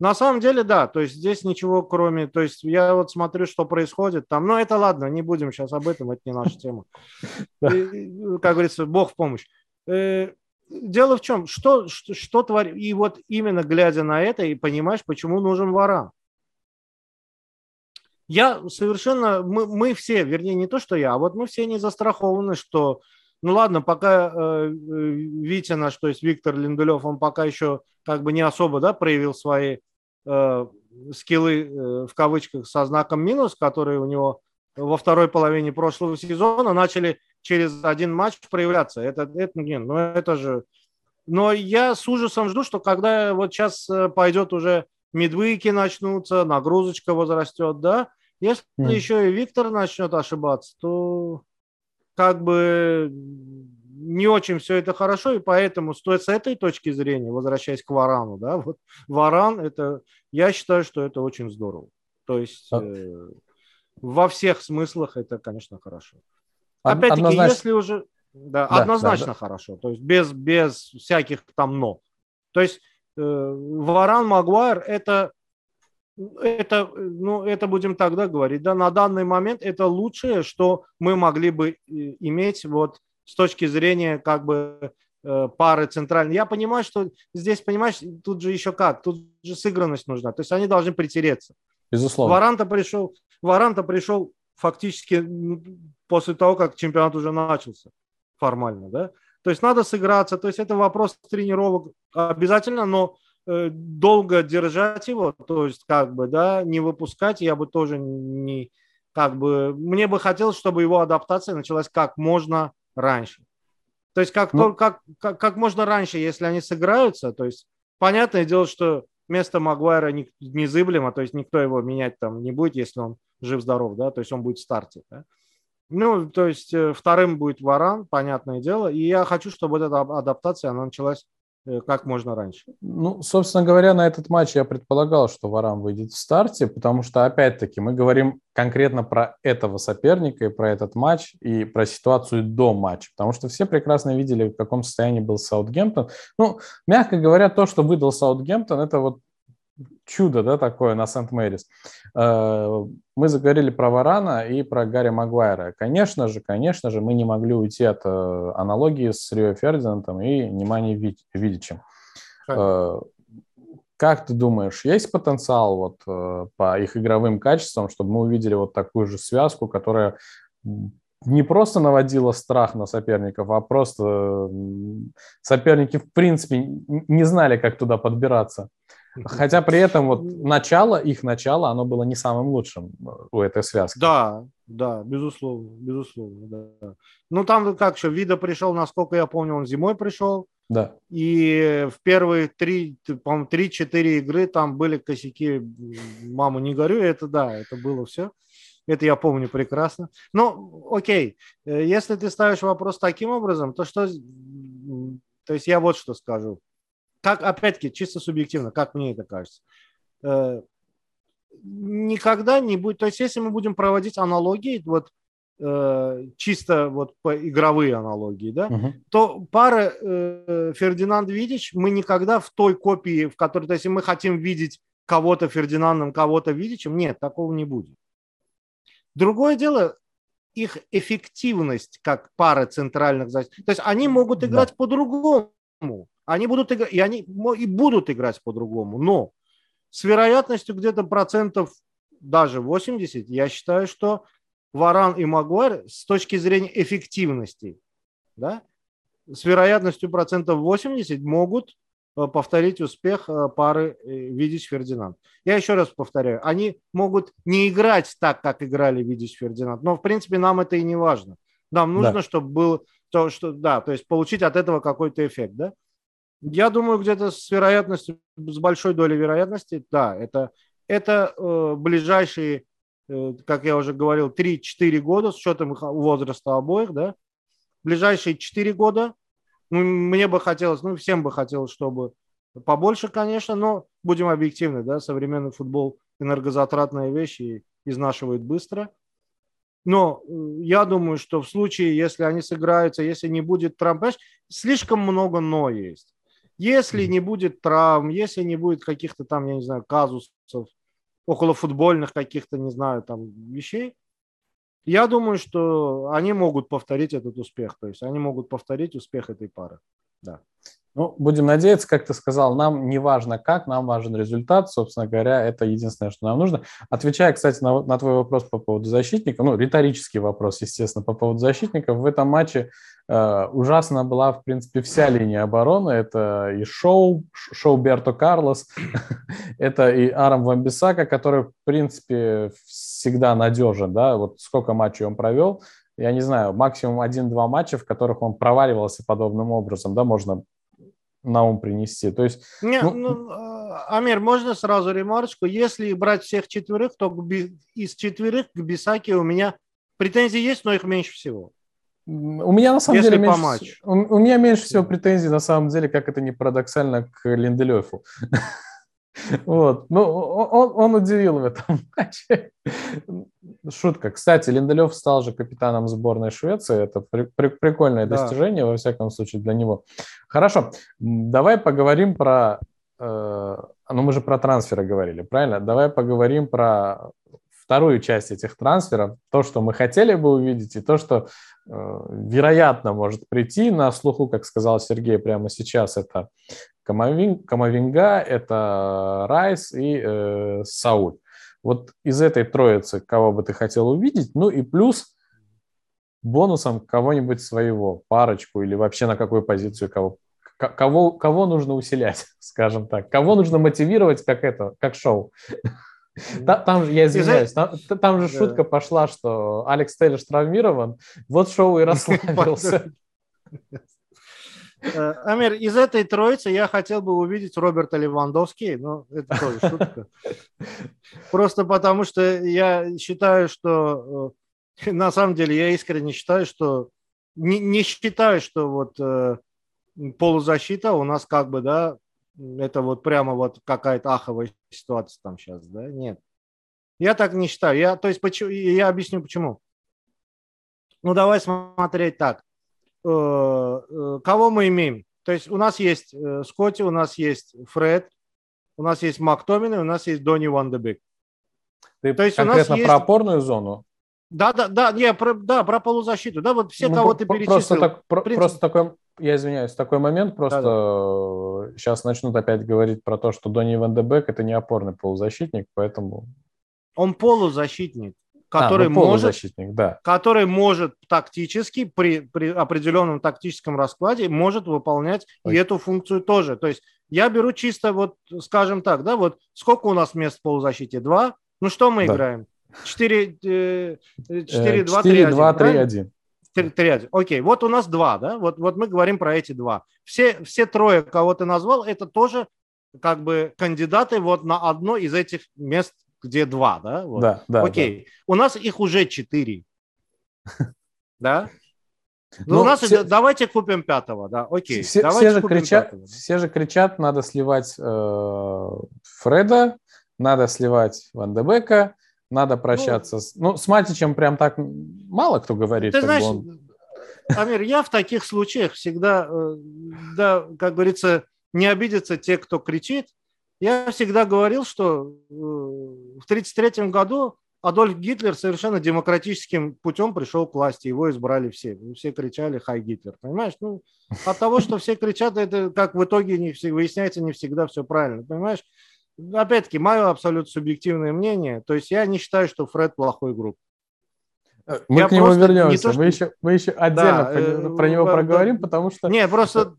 на самом деле, да, то есть здесь ничего кроме, то есть я вот смотрю, что происходит там, но это ладно, не будем сейчас об этом, это не наша тема. (laughs) Как говорится, Бог в помощь. Дело в чем, что, что, что творит, и вот именно глядя на это, и понимаешь, почему нужен варан. Я совершенно, мы, мы все, вернее, не то, что я, а вот мы все не застрахованы, что, ну ладно, пока э, э Витя наш, то есть Виктор Линделев, он пока еще как бы не особо, да, проявил свои э, скиллы, э, в кавычках, со знаком минус, которые у него во второй половине прошлого сезона начали через один матч проявляться. Это, это, не, ну это же... Но я с ужасом жду, что когда вот сейчас э, пойдет уже медвыки начнутся, нагрузочка возрастет, да, если mm. еще и Виктор начнет ошибаться, то как бы не очень все это хорошо, и поэтому стоит с этой точки зрения, возвращаясь к Варану, да, вот Варан, это, я считаю, что это очень здорово. То есть а э, во всех смыслах это, конечно, хорошо. Опять-таки, однозначно... если уже... Да, да однозначно да, да. хорошо. То есть без, без всяких там «но». То есть э, Варан Магуайр это, это, ну, это будем тогда говорить, да, на данный момент это лучшее, что мы могли бы э, иметь вот с точки зрения как бы э, пары центральной. Я понимаю, что здесь, понимаешь, тут же еще как, тут же сыгранность нужна. То есть они должны притереться. Безусловно. Варанта пришел, Варанта пришел фактически после того, как чемпионат уже начался формально, да. То есть надо сыграться, то есть это вопрос тренировок обязательно, но э, долго держать его, то есть как бы, да, не выпускать, я бы тоже не, как бы, мне бы хотелось, чтобы его адаптация началась как можно раньше. То есть как, ну, как, как, как можно раньше, если они сыграются, то есть понятное дело, что место Магуайра не, незыблемо, то есть никто его менять там не будет, если он жив-здоров, да, то есть он будет в старте, да. Ну, то есть э, вторым будет Варан, понятное дело, и я хочу, чтобы вот эта адаптация, она началась э, как можно раньше. Ну, собственно говоря, на этот матч я предполагал, что Варан выйдет в старте, потому что, опять-таки, мы говорим конкретно про этого соперника и про этот матч, и про ситуацию до матча, потому что все прекрасно видели, в каком состоянии был Саутгемптон. Ну, мягко говоря, то, что выдал Саутгемптон, это вот чудо, да, такое на Сент-Мэрис. Э, мы заговорили про Варана и про Гарри Магуайра. Конечно же, конечно же, мы не могли уйти от э, аналогии с Рио Фердинандом и Немани Видичем. Э, как ты думаешь, есть потенциал вот по их игровым качествам, чтобы мы увидели вот такую же связку, которая не просто наводила страх на соперников, а просто соперники в принципе не знали, как туда подбираться? Хотя при этом вот начало, их начало, оно было не самым лучшим э, у этой связки. Да, да, безусловно, безусловно, да. Ну там как еще, Вида пришел, насколько я помню, он зимой пришел. Да. И в первые три, по-моему, три-четыре игры там были косяки, маму не горю, это да, это было все. Это я помню прекрасно. Ну, окей, э, если ты ставишь вопрос таким образом, то что... То есть я вот что скажу как, опять-таки, чисто субъективно, как мне это кажется, э, никогда не будет, то есть если мы будем проводить аналогии, вот э, чисто вот по игровые аналогии, да, uh-huh. то пара э, Фердинанд Видич мы никогда в той копии, в которой, то есть мы хотим видеть кого-то Фердинандом, кого-то Видичем, нет, такого не будет. Другое дело, их эффективность как пара центральных То есть они могут играть да. по-другому. Они будут играть, и они и будут играть по-другому, но с вероятностью где-то процентов даже 80, я считаю, что Варан и Магуайр с точки зрения эффективности, да, с вероятностью процентов 80 могут э, повторить успех э, пары э, Видич Фердинанд. Я еще раз повторяю, они могут не играть так, как играли Видич Фердинанд, но в принципе нам это и не важно. Нам нужно, да. чтобы был то, что, да, то есть получить от этого какой-то эффект, да. Я думаю, где-то с вероятностью, с большой долей вероятности, да, это, это э, ближайшие, э, как я уже говорил, 3-4 года с учетом их возраста обоих, да, ближайшие 4 года, ну, мне бы хотелось, ну, всем бы хотелось, чтобы побольше, конечно, но будем объективны, да, современный футбол энергозатратная вещь и изнашивает быстро. Но э, я думаю, что в случае, если они сыграются, если не будет травм, слишком много «но» есть. Если не будет травм, если не будет каких-то там, я не знаю, казусов, около футбольных каких-то, не знаю, там вещей, я думаю, что они могут повторить этот успех. То есть они могут повторить успех этой пары. Да. Ну, будем надеяться, как ты сказал, нам не важно как, нам важен результат, собственно говоря, это единственное, что нам нужно. Отвечая, кстати, на, на твой вопрос по поводу защитника, ну, риторический вопрос, естественно, по поводу защитников, в этом матче э, ужасно была, в принципе, вся линия обороны, это и Шоу, Шоу Берто Карлос, (laughs) это и Арам Вамбисака, который, в принципе, всегда надежен, да, вот сколько матчей он провел, я не знаю, максимум один-два матча, в которых он проваливался подобным образом, да, можно на ум принести. То есть, Не, ну, ну, а, Амир, можно сразу ремарочку? Если брать всех четверых, то из четверых к Бисаке у меня претензии есть, но их меньше всего. У меня на самом Если деле меньше, у, у меня меньше всего претензий на самом деле, как это не парадоксально, к Линделёфу. (laughs) Вот. Ну, он, он удивил в этом (laughs) матче. Шутка. Кстати, Линделев стал же капитаном сборной Швеции. Это при, при, прикольное да. достижение, во всяком случае, для него. Хорошо. Давай поговорим про... Э, ну, мы же про трансферы говорили, правильно? Давай поговорим про вторую часть этих трансферов. То, что мы хотели бы увидеть, и то, что э, вероятно может прийти на слуху, как сказал Сергей прямо сейчас, это Камовинга, это Райс и э, Сауль. Вот из этой троицы кого бы ты хотел увидеть, ну и плюс бонусом кого-нибудь своего, парочку или вообще на какую позицию кого, кого, кого нужно усилять, (laughs) скажем так, кого нужно мотивировать, как это, как шоу. Там, там же, я извиняюсь, там, там же да. шутка пошла, что Алекс Тейлиш травмирован, вот шоу и (laughs) расслабился. (laughs) Э, Амир, из этой троицы я хотел бы увидеть Роберта Левандовски, но это тоже шутка. Просто потому что я считаю, что э, на самом деле я искренне считаю, что не, не считаю, что вот э, полузащита у нас как бы, да, это вот прямо вот какая-то аховая ситуация там сейчас, да, нет. Я так не считаю. Я, то есть, почему, я объясню почему. Ну, давай смотреть так. Э, э, кого мы имеем? То есть у нас есть э, Скотти, у нас есть Фред, у нас есть Мактомин, у нас есть Донни Вандебек. Ты То есть конкретно у нас есть... про опорную зону? Да, да, да, не, про, да, про полузащиту. Да, вот все, ну, кого ты перечислил. Просто, так, про, просто такой, я извиняюсь, такой момент, просто да, да. сейчас начнут опять говорить про то, что Донни Вандебек это не опорный полузащитник, поэтому... Он полузащитник который, а, ну, может, да. который может тактически при, при определенном тактическом раскладе может выполнять Ой. и эту функцию тоже. То есть я беру чисто вот, скажем так, да, вот сколько у нас мест в полузащите? Два. Ну что мы да. играем? 4, 4, 2, 3, 1. 2, 3, 1. 3, 3, 1. Окей, вот у нас два, да, вот, вот мы говорим про эти два. Все, все трое, кого ты назвал, это тоже как бы кандидаты вот на одно из этих мест где два, да? Вот. Да, да. Окей. Да. У нас их уже четыре. (laughs) Да? Ну, ну у нас все... давайте купим пятого, да, окей. Все, все, же, кричат, пятого. все же кричат, надо сливать э, Фреда, надо сливать Ван Дебека, надо прощаться. Ну, с, ну, с Матичем прям так мало кто говорит. Ты знаешь, он... Амир, я в таких случаях всегда, э, да, как говорится, не обидятся те, кто кричит, я всегда говорил, что э, в 1933 году Адольф Гитлер совершенно демократическим путем пришел к власти, его избрали все. Все кричали «Хай Гитлер», понимаешь? Ну, от того, что все кричат, это как в итоге не выясняется не всегда все правильно, понимаешь? Опять-таки, мое абсолютно субъективное мнение, то есть я не считаю, что Фред плохой игрок. Э, мы я к нему вернемся. то, что... мы, еще, мы еще отдельно да, про, про него э, проговорим, потому что... Не, просто...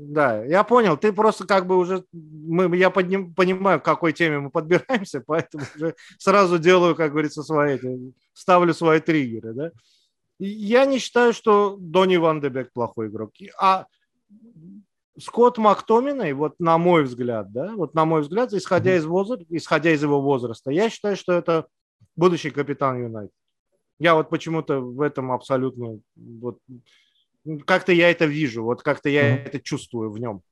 Да, я понял. Ты просто как бы уже... Мы, я подним, понимаю, к какой теме мы подбираемся, (laughs) поэтому уже сразу делаю, как говорится, свои... Ставлю свои триггеры, да? Я не считаю, что Донни Ван Дебек плохой игрок. А Скотт Мактоминой, вот на мой взгляд, да, вот на мой взгляд, исходя из возраста, исходя из его возраста, я считаю, что это будущий капитан Юнайтед. Я вот почему-то в этом абсолютно вот как-то я это вижу, вот как-то я mm-hmm. это чувствую в нем.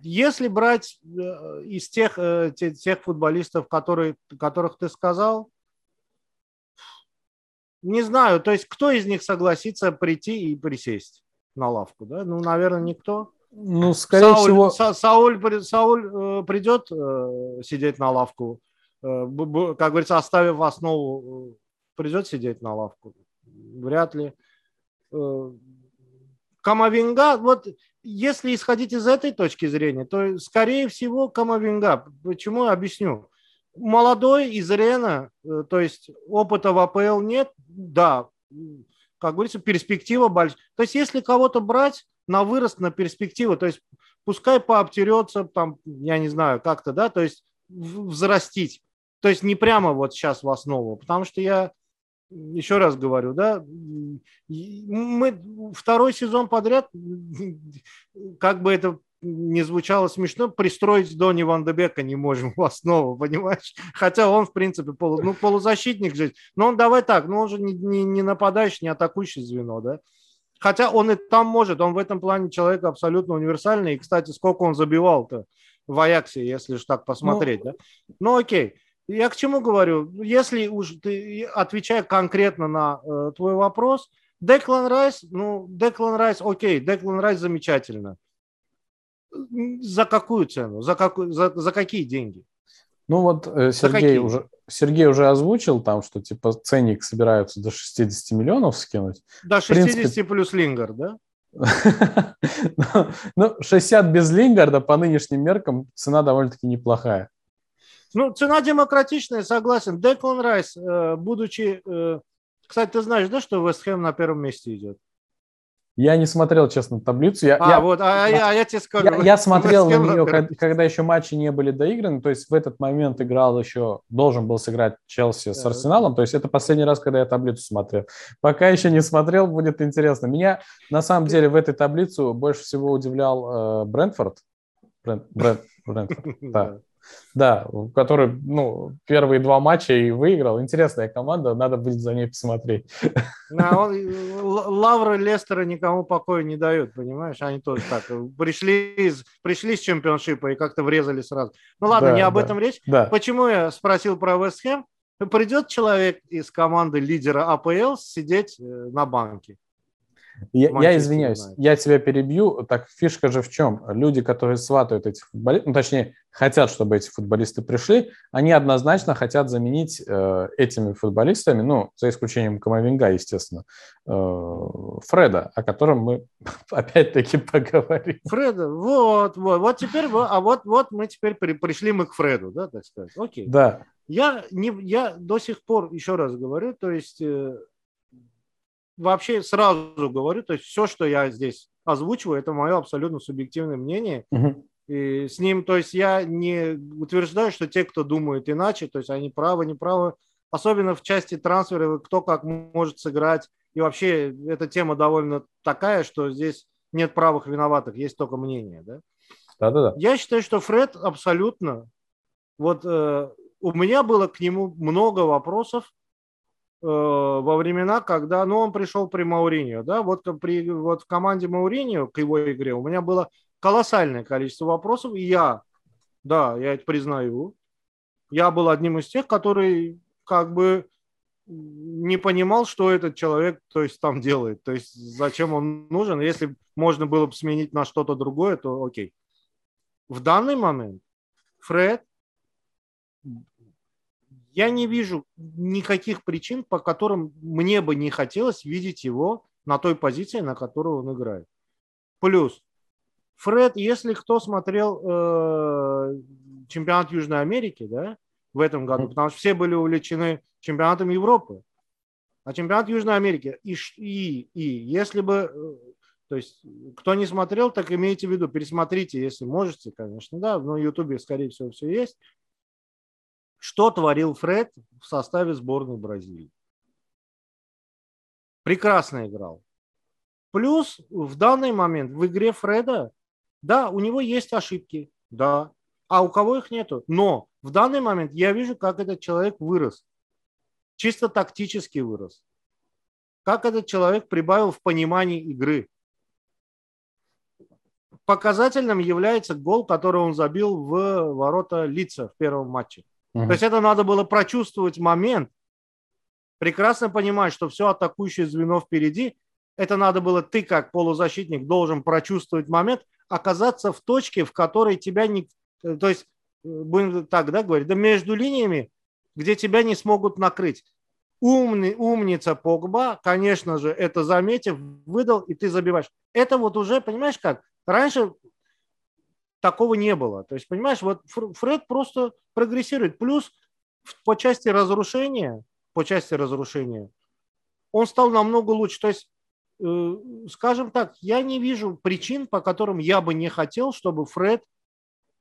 Если брать э, из тех, э, тех, тех футболистов, которые, которых ты сказал, не знаю, то есть кто из них согласится прийти и присесть на лавку, да? Ну, наверное, никто. Ну, скорее Сауль, всего... Са, Сауль, Сауль э, придет э, сидеть на лавку, э, как говорится, оставив основу, э, придет сидеть на лавку? Вряд ли. Э, Камавинга, вот если исходить из этой точки зрения, то, скорее всего, Камавинга. Почему? Объясню молодой из Рена, э, то есть опыта в АПЛ нет, да, как говорится, перспектива большая. То есть если кого-то брать на вырост, на перспективу, то есть пускай пообтерется, там, я не знаю, как-то, да, то есть взрастить. То есть не прямо вот сейчас в основу, потому что я еще раз говорю, да, мы второй сезон подряд, (laughs) как бы это не звучало смешно, пристроить Донни Ван Дебека не можем в основу, (laughs) понимаешь? Хотя он, в принципе, полу, ну, полузащитник же. Но он давай так, ну он же не, не, не нападающий, не атакующий звено, да? Хотя он и там может, он в этом плане человек абсолютно универсальный. И, кстати, сколько он забивал-то в Аяксе, если же так посмотреть, ну, да? Ну, окей. Я к чему говорю? Если уж ты, отвечая конкретно на э, твой вопрос, Деклан Райс, ну, Деклан Райс, окей, Деклан Райс замечательно за какую цену? За, какую, за, за какие деньги? Ну вот э, Сергей уже, Сергей уже озвучил там, что типа ценник собираются до 60 миллионов скинуть. До 60 принципе... плюс Лингард, да? (laughs) ну, 60 без Лингарда по нынешним меркам цена довольно-таки неплохая. Ну, цена демократичная, согласен. Деклан Райс, э, будучи... Э, кстати, ты знаешь, да, что Вест Хэм на первом месте идет? Я не смотрел, честно, таблицу. Я, а, я, вот, а, я, а я тебе скажу. Я, я смотрел на нее, когда, когда еще матчи не были доиграны, то есть в этот момент играл еще, должен был сыграть Челси с Арсеналом, то есть это последний раз, когда я таблицу смотрел. Пока еще не смотрел, будет интересно. Меня на самом деле в этой таблицу больше всего удивлял э, Брентфорд. Брент, Брент, Брентфорд, (laughs) да. Да, который, ну, первые два матча и выиграл. Интересная команда, надо будет за ней посмотреть. Да, он, (laughs) лавры Лестера никому покоя не дают, понимаешь? Они тоже так пришли, из, пришли с чемпионшипа и как-то врезали сразу. Ну ладно, да, не об да, этом речь. Да. Почему я спросил про Вест Хэм? Придет человек из команды лидера АПЛ сидеть э, на банке. Я, я извиняюсь, я тебя перебью. Так фишка же в чем? Люди, которые сватают этих футболистов, ну, точнее, хотят, чтобы эти футболисты пришли, они однозначно хотят заменить э, этими футболистами, ну, за исключением Камовинга, естественно, э, Фреда, о котором мы (laughs) опять-таки поговорим. Фреда, вот, вот, вот теперь, а вот, вот мы теперь при, пришли мы к Фреду, да, так сказать. Окей. Да. Я, не, я до сих пор, еще раз говорю, то есть э, вообще сразу говорю, то есть все, что я здесь озвучиваю, это мое абсолютно субъективное мнение. Угу. И с ним, то есть я не утверждаю, что те, кто думают иначе, то есть они правы, не правы, особенно в части трансфера, кто как может сыграть. И вообще эта тема довольно такая, что здесь нет правых виноватых, есть только мнение. Да? Да-да-да. Я считаю, что Фред абсолютно... Вот э, у меня было к нему много вопросов, во времена, когда, ну, он пришел при Мауриньо, да, вот, при, вот в команде Мауриньо к его игре у меня было колоссальное количество вопросов, и я, да, я это признаю, я был одним из тех, который как бы не понимал, что этот человек, то есть там делает, то есть зачем он нужен, если можно было бы сменить на что-то другое, то окей. В данный момент Фред я не вижу никаких причин, по которым мне бы не хотелось видеть его на той позиции, на которую он играет. Плюс, Фред, если кто смотрел э, чемпионат Южной Америки, да, в этом году, потому что все были увлечены чемпионатом Европы, а чемпионат Южной Америки, и, и, и если бы, э, то есть, кто не смотрел, так имейте в виду, пересмотрите, если можете, конечно, да, на Ютубе, скорее всего, все есть, что творил Фред в составе сборной Бразилии. прекрасно играл. Плюс в данный момент в игре Фреда, да, у него есть ошибки, да, а у кого их нету. Но в данный момент я вижу, как этот человек вырос. Чисто тактически вырос. Как этот человек прибавил в понимании игры. Показательным является гол, который он забил в ворота лица в первом матче. Угу. То есть это надо было прочувствовать момент, прекрасно понимать, что все атакующее звено впереди, это надо было ты, как полузащитник, должен прочувствовать момент, оказаться в точке, в которой тебя не... То есть, э, будем так да, говорить, да между линиями, где тебя не смогут накрыть. Умный, умница Погба, конечно же, это заметив, выдал, и ты забиваешь. Это вот уже, понимаешь как, раньше такого не было. То есть, понимаешь, вот Фред просто прогрессирует. Плюс по части разрушения, по части разрушения, он стал намного лучше. То есть Э, скажем так, я не вижу причин, по которым я бы не хотел, чтобы Фред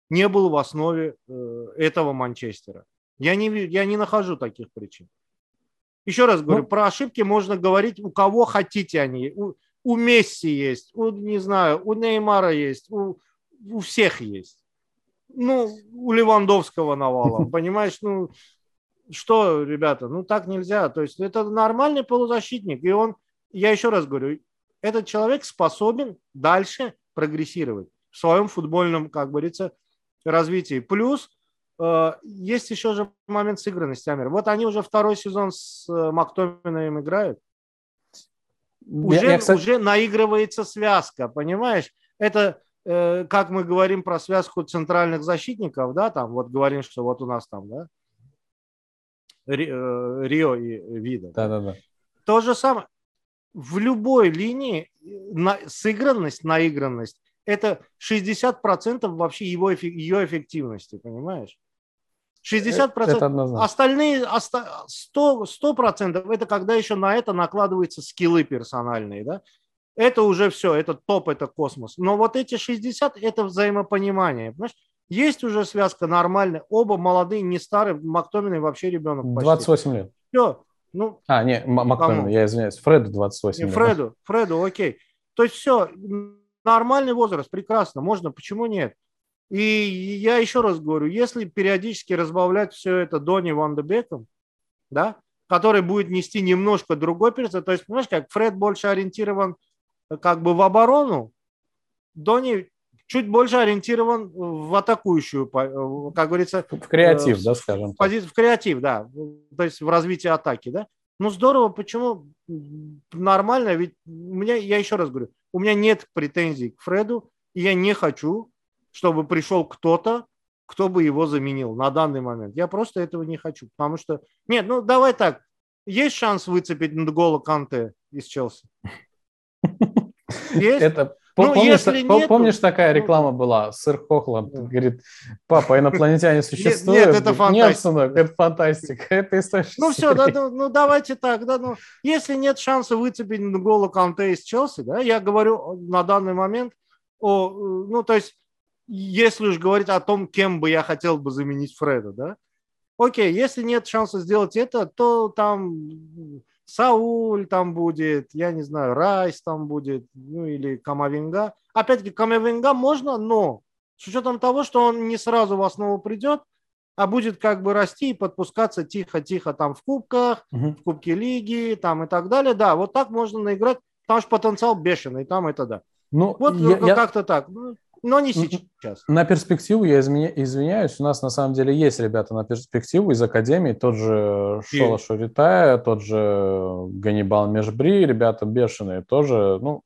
не был в основе э, этого Манчестера. Я не, я не нахожу таких причин. Еще раз говорю, ну, про ошибки можно говорить у кого хотите они. У, у Месси есть, у, не знаю, у Неймара есть, у, у всех есть. Ну, у Левандовского навала, (laughs) понимаешь? Ну, что, ребята, ну так нельзя. То есть это нормальный полузащитник, и он я еще раз говорю, этот человек способен дальше прогрессировать в своем футбольном, как говорится, развитии. Плюс э, есть еще же момент сыгранности, Амир. Вот они уже второй сезон с э, Мактомином играют. Уже, я, кстати... уже наигрывается связка, понимаешь? Это как мы говорим про связку центральных защитников, да, там вот говорим, что вот у нас там, да, Рио и Вида. Да, да, да. То же самое в любой линии на, сыгранность, наигранность – это 60% вообще его, ее эффективности, понимаешь? 60%. Это Остальные 100%, 100% это когда еще на это накладываются скиллы персональные, да? Это уже все, это топ, это космос. Но вот эти 60 – это взаимопонимание, понимаешь? Есть уже связка нормальная, оба молодые, не старые, Мактомин вообще ребенок почти. 28 лет. Все, ну, а, не, Мактомину, я извиняюсь, Фреду 28. Не, Фреду? Фреду, окей. То есть все, нормальный возраст, прекрасно, можно, почему нет? И я еще раз говорю, если периодически разбавлять все это Донни Ван Беком, да, который будет нести немножко другой персонаж, то есть, понимаешь, как Фред больше ориентирован как бы в оборону, Донни чуть больше ориентирован в атакующую, э, как говорится. В креатив, в, да, скажем. В, в креатив, да. То есть в развитии атаки, да. Ну здорово, почему нормально, ведь у меня, я еще раз говорю, у меня нет претензий к Фреду, и я не хочу, чтобы пришел кто-то, кто бы его заменил на данный момент. Я просто этого не хочу, потому что... Нет, ну давай так, есть шанс выцепить Нгола Канте из Челси? Есть? Это ну, помнишь, если нету, помнишь, такая реклама была? Сыр Хохланд говорит, папа, инопланетяне существуют. Нет, это фантастика. Нет, сынок, это фантастика. (laughs) Это. Ну все, да, ну, ну давайте так. Да, ну, если нет шанса выцепить голу Канте из Челси, да, я говорю на данный момент о, ну то есть, если уж говорить о том, кем бы я хотел бы заменить Фреда, да, окей, если нет шанса сделать это, то там Сауль там будет, я не знаю, Райс там будет, ну или Камавинга. Опять-таки, Камавинга можно, но с учетом того, что он не сразу в основу придет, а будет как бы расти и подпускаться тихо-тихо там в кубках, угу. в Кубке Лиги там и так далее. Да, вот так можно наиграть, потому что потенциал бешеный, там это да. Ну, вот я, ну, как-то я... так. Но не сейчас. На перспективу я извиняюсь, у нас на самом деле есть ребята на перспективу из Академии, тот же Шола Шуритая, тот же Ганнибал Межбри, ребята бешеные тоже, ну,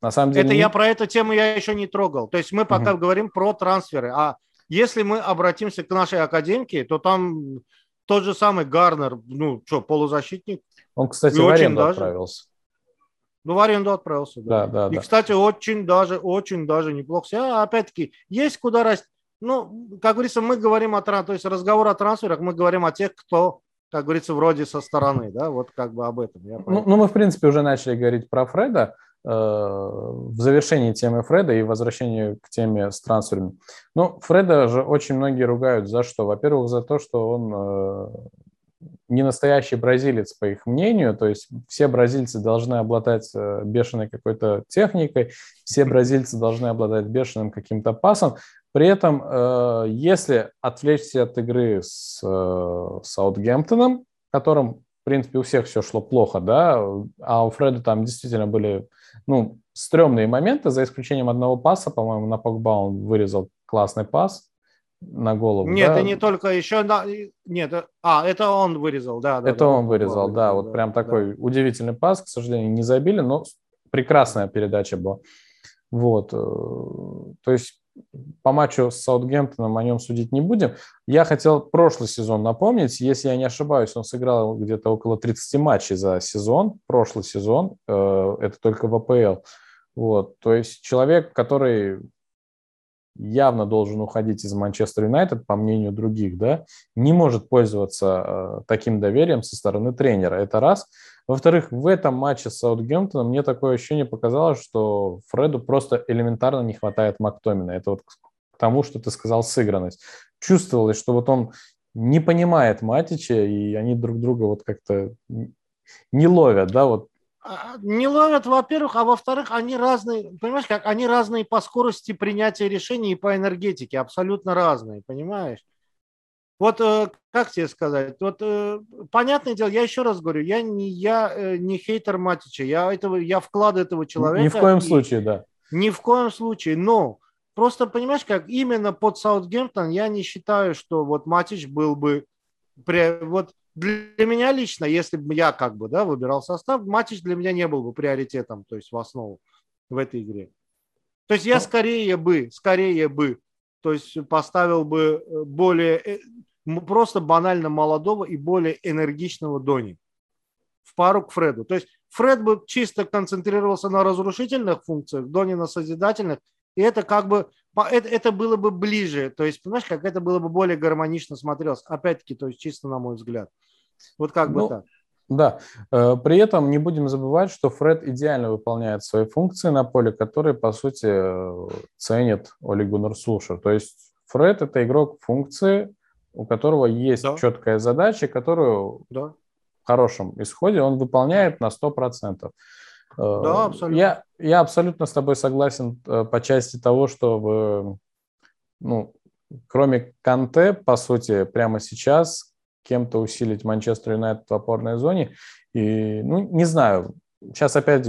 на самом деле... Это не... я про эту тему я еще не трогал. То есть мы пока угу. говорим про трансферы, а если мы обратимся к нашей академике, то там тот же самый Гарнер, ну что, полузащитник. Он, кстати, в аренду даже... отправился. Ну, в аренду отправился, да. да, да и, да. кстати, очень даже, очень даже неплохо. А, опять-таки, есть куда расти. Ну, как говорится, мы говорим о то есть разговор о трансферах, мы говорим о тех, кто, как говорится, вроде со стороны, да, вот как бы об этом. Я ну, ну, мы, в принципе, уже начали говорить про Фреда э, в завершении темы Фреда и возвращении к теме с трансферами. Ну, Фреда же очень многие ругают за что? Во-первых, за то, что он э, не настоящий бразилец, по их мнению. То есть все бразильцы должны обладать э, бешеной какой-то техникой, все бразильцы должны обладать бешеным каким-то пасом. При этом, э, если отвлечься от игры с Саутгемптоном, которым, в принципе, у всех все шло плохо, да, а у Фреда там действительно были, ну, стрёмные моменты, за исключением одного паса, по-моему, на Погба он вырезал классный пас, на голову. Нет, да? это не только еще на... Нет, э, а, это он вырезал, да. да это да, он вырезал, да, да, вот прям такой да. удивительный пас, к сожалению, не забили, но прекрасная передача была. Вот, э, то есть по матчу с Саутгемптоном о нем судить не будем. Я хотел прошлый сезон напомнить, если я не ошибаюсь, он сыграл где-то около 30 матчей за сезон, прошлый сезон, э, это только в АПЛ. Вот, то есть человек, который явно должен уходить из Манчестер Юнайтед, по мнению других, да, не может пользоваться э, таким доверием со стороны тренера. Это раз. Во-вторых, в этом матче с Саутгемптоном мне такое ощущение показалось, что Фреду просто элементарно не хватает Мактомина. Это вот к тому, что ты сказал, сыгранность. Чувствовалось, что вот он не понимает Матича, и они друг друга вот как-то не ловят, да, вот не ловят, во-первых, а во-вторых, они разные, понимаешь, как они разные по скорости принятия решений и по энергетике, абсолютно разные, понимаешь? Вот э, как тебе сказать, вот э, понятное дело, я еще раз говорю, я не я э, не хейтер Матича, я этого я вклад этого человека. Ни в коем случае, да. Ни в коем случае, но просто понимаешь, как именно под Саутгемптон я не считаю, что вот Матич был бы вот для меня лично, если бы я как бы да, выбирал состав, Матич для меня не был бы приоритетом, то есть в основу в этой игре. То есть я ну. скорее бы, скорее бы, то есть поставил бы э, более, э, просто банально молодого и более энергичного Дони в пару к Фреду. То есть Фред бы чисто концентрировался на разрушительных функциях, Дони на созидательных, и это как бы это, это было бы ближе, то есть, понимаешь, как это было бы более гармонично смотрелось, опять-таки, то есть чисто на мой взгляд. Вот как ну, бы так. Да, э, при этом не будем забывать, что Фред идеально выполняет свои функции на поле, которые, по сути, ценит Оли Гуннер Сулшер. То есть Фред – это игрок функции, у которого есть да. четкая задача, которую да. в хорошем исходе он выполняет на 100%. Э, да, абсолютно. Я, я абсолютно с тобой согласен э, по части того, что ну, кроме Канте, по сути, прямо сейчас кем-то усилить Манчестер Юнайтед в опорной зоне. И, ну, не знаю, сейчас опять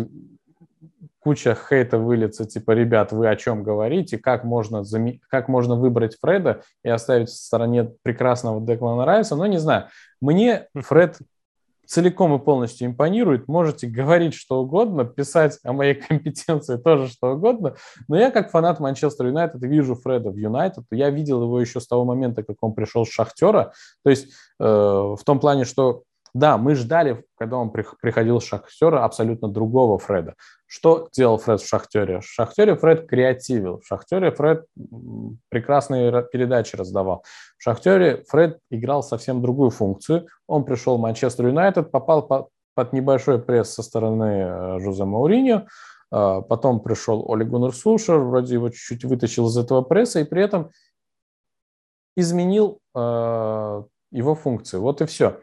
куча хейта выльется, типа, ребят, вы о чем говорите, как можно, зам... как можно выбрать Фреда и оставить в стороне прекрасного Деклана Райса, но не знаю. Мне (laughs) Фред целиком и полностью импонирует. Можете говорить что угодно, писать о моей (laughs) компетенции тоже что угодно. Но я как фанат Манчестер Юнайтед вижу Фреда в Юнайтед. Я видел его еще с того момента, как он пришел с Шахтера. То есть э, в том плане, что да, мы ждали, когда он приходил с Шахтера, абсолютно другого Фреда. Что делал Фред в Шахтере? В Шахтере Фред креативил. В Шахтере Фред прекрасные передачи раздавал. В Шахтере Фред играл совсем другую функцию. Он пришел в Манчестер Юнайтед, попал под, небольшой пресс со стороны э, Жозе Мауриньо. А, потом пришел Оли Гуннер Сушер, вроде его чуть-чуть вытащил из этого пресса и при этом изменил э, его функцию. Вот и все.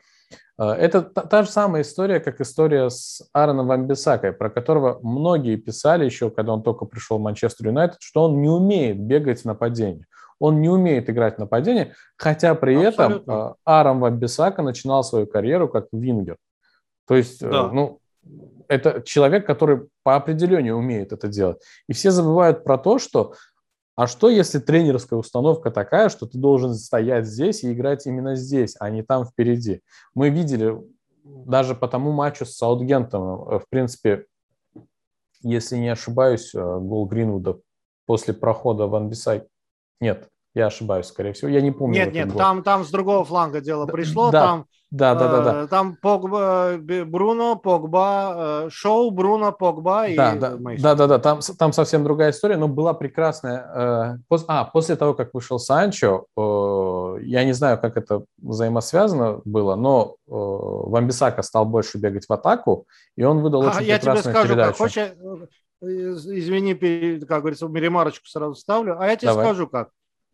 А, это та, та же самая история, как история с Аароном Вамбисакой, про которого многие писали еще, когда он только пришел в Манчестер Юнайтед, что он не умеет бегать в нападении. Он не умеет играть в нападении, хотя при Абсолютно. этом а, Аарон Вамбисака начинал свою карьеру как вингер. То есть, э, да. ну, это человек, который по определению умеет это делать. И все забывают про то, что а что, если тренерская установка такая, что ты должен стоять здесь и играть именно здесь, а не там впереди? Мы видели даже по тому матчу с Саутгемптоном, э, в принципе, если не ошибаюсь, э, гол Гринвуда после прохода в Анбисай. Нет, я ошибаюсь, скорее всего. Я не помню. Нет, нет, там, там с другого фланга дело пришло. Да, там, да, да, да, да. Э, там Погба, Бруно, Погба, э, Шоу, Бруно, Погба и да, да, да, да, да. Там, там совсем другая история, но была прекрасная. Э, а, после того, как вышел Санчо, я не знаю, как это взаимосвязано было, но Вамбисака стал больше бегать в атаку, и он выдал очень а, я тебе скажу, передачу. Как хочешь, извини, как говорится, ремарочку сразу ставлю, а я тебе Давай. скажу как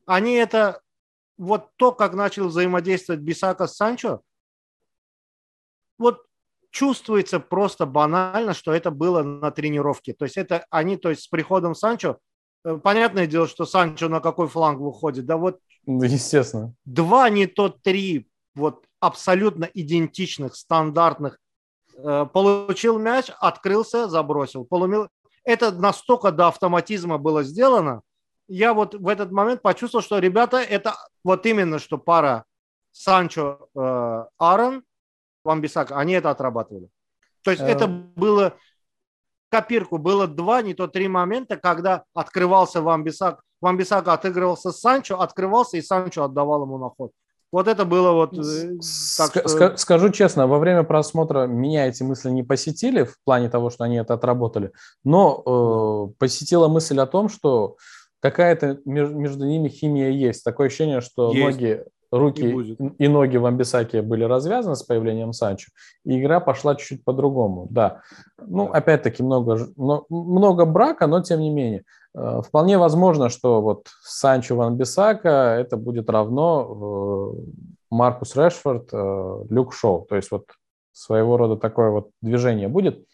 они это, вот то, как начал взаимодействовать Бисака с Санчо, вот чувствуется просто банально, что это было на тренировке. То есть это они, то есть с приходом Санчо, э, понятное дело, что Санчо на какой фланг выходит, да вот. Ну, естественно. Два, не то три, вот абсолютно идентичных, стандартных. Э, получил мяч, открылся, забросил. Полумил... Это настолько до автоматизма было сделано. Я вот в этот момент почувствовал, что ребята, это вот именно что пара Санчо, э, Аарон, Вамбисака, они это отрабатывали. То есть это э. было копирку, было два, не то три момента, когда открывался Вамбисак, Вамбисака отыгрывался с Санчо, открывался и Санчо отдавал ему на ход. Вот это было вот... Э, так, что... Скажу честно, во время просмотра меня эти мысли не посетили в плане того, что они это отработали, но э, посетила мысль о том, что какая-то между ними химия есть. Такое ощущение, что есть. ноги руки и, ноги в Амбисаке были развязаны с появлением Санчо, и игра пошла чуть-чуть по-другому, да. Ну, опять-таки, много, много брака, но тем не менее. Э, вполне возможно, что вот Санчо в Амбисака это будет равно э, Маркус Решфорд, э, Люк Шоу. То есть вот своего рода такое вот движение будет.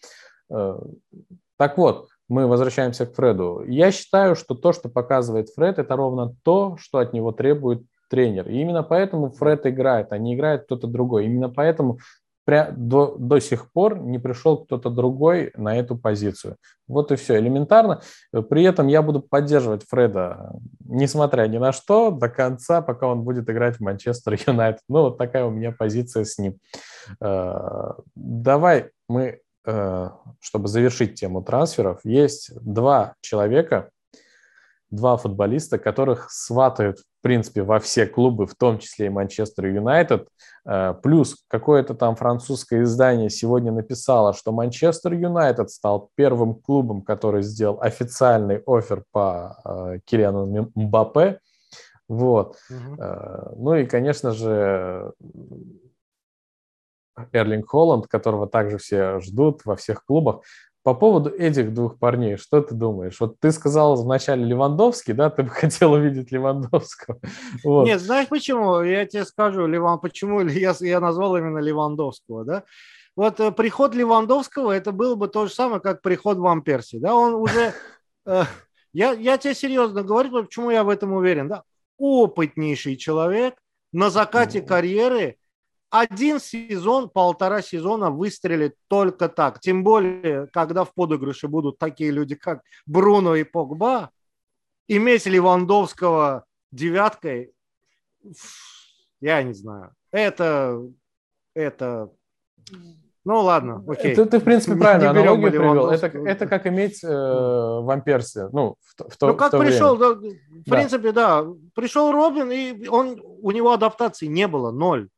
Так вот, мы возвращаемся к Фреду. Я считаю, что то, что показывает Фред, это ровно то, что от него требует тренер. И именно поэтому Фред играет, а не играет кто-то другой. Именно поэтому до, до сих пор не пришел кто-то другой на эту позицию. Вот и все, элементарно. При этом я буду поддерживать Фреда, несмотря ни на что, до конца, пока он будет играть в Манчестер (laughs) Юнайтед. Ну, вот такая у меня позиция с ним. Э, давай мы, э, чтобы завершить тему трансферов, есть два человека, два футболиста, которых сватают, в принципе, во все клубы, в том числе и Манчестер Юнайтед. Э, плюс какое-то там французское издание сегодня написало, что Манчестер Юнайтед стал первым клубом, который сделал официальный офер по э, Килиану Мбаппе. Вот. Угу. Ну и, конечно же, Эрлинг Холланд, которого также все ждут во всех клубах. По поводу этих двух парней, что ты думаешь? Вот ты сказал вначале Левандовский, да, ты бы (laughs) хотел увидеть Левандовского. Вот. Нет, знаешь почему? Я тебе скажу, Леван, почему (laughs) я, я назвал именно Левандовского, да? Вот э, приход Левандовского, это было бы то же самое, как приход Ван Перси, да? Он уже... (laughs) Э, я, я тебе серьезно говорю, почему я в этом уверен, да? Опытнейший человек на закате карьеры – один сезон, полтора сезона выстрелит только так. Тем более, когда в подыгрыше будут такие люди, как Бруно и Погба, иметь Левандовского девяткой, я не знаю. Это, это, ну ладно, окей. Ты, ты в принципе, правильно аналогию привел. Это, это как иметь э, вамперси. Ну, в, в то, ну, как в то пришел, да, в да. принципе, да. Пришел Робин, и он, у него адаптации не было, ноль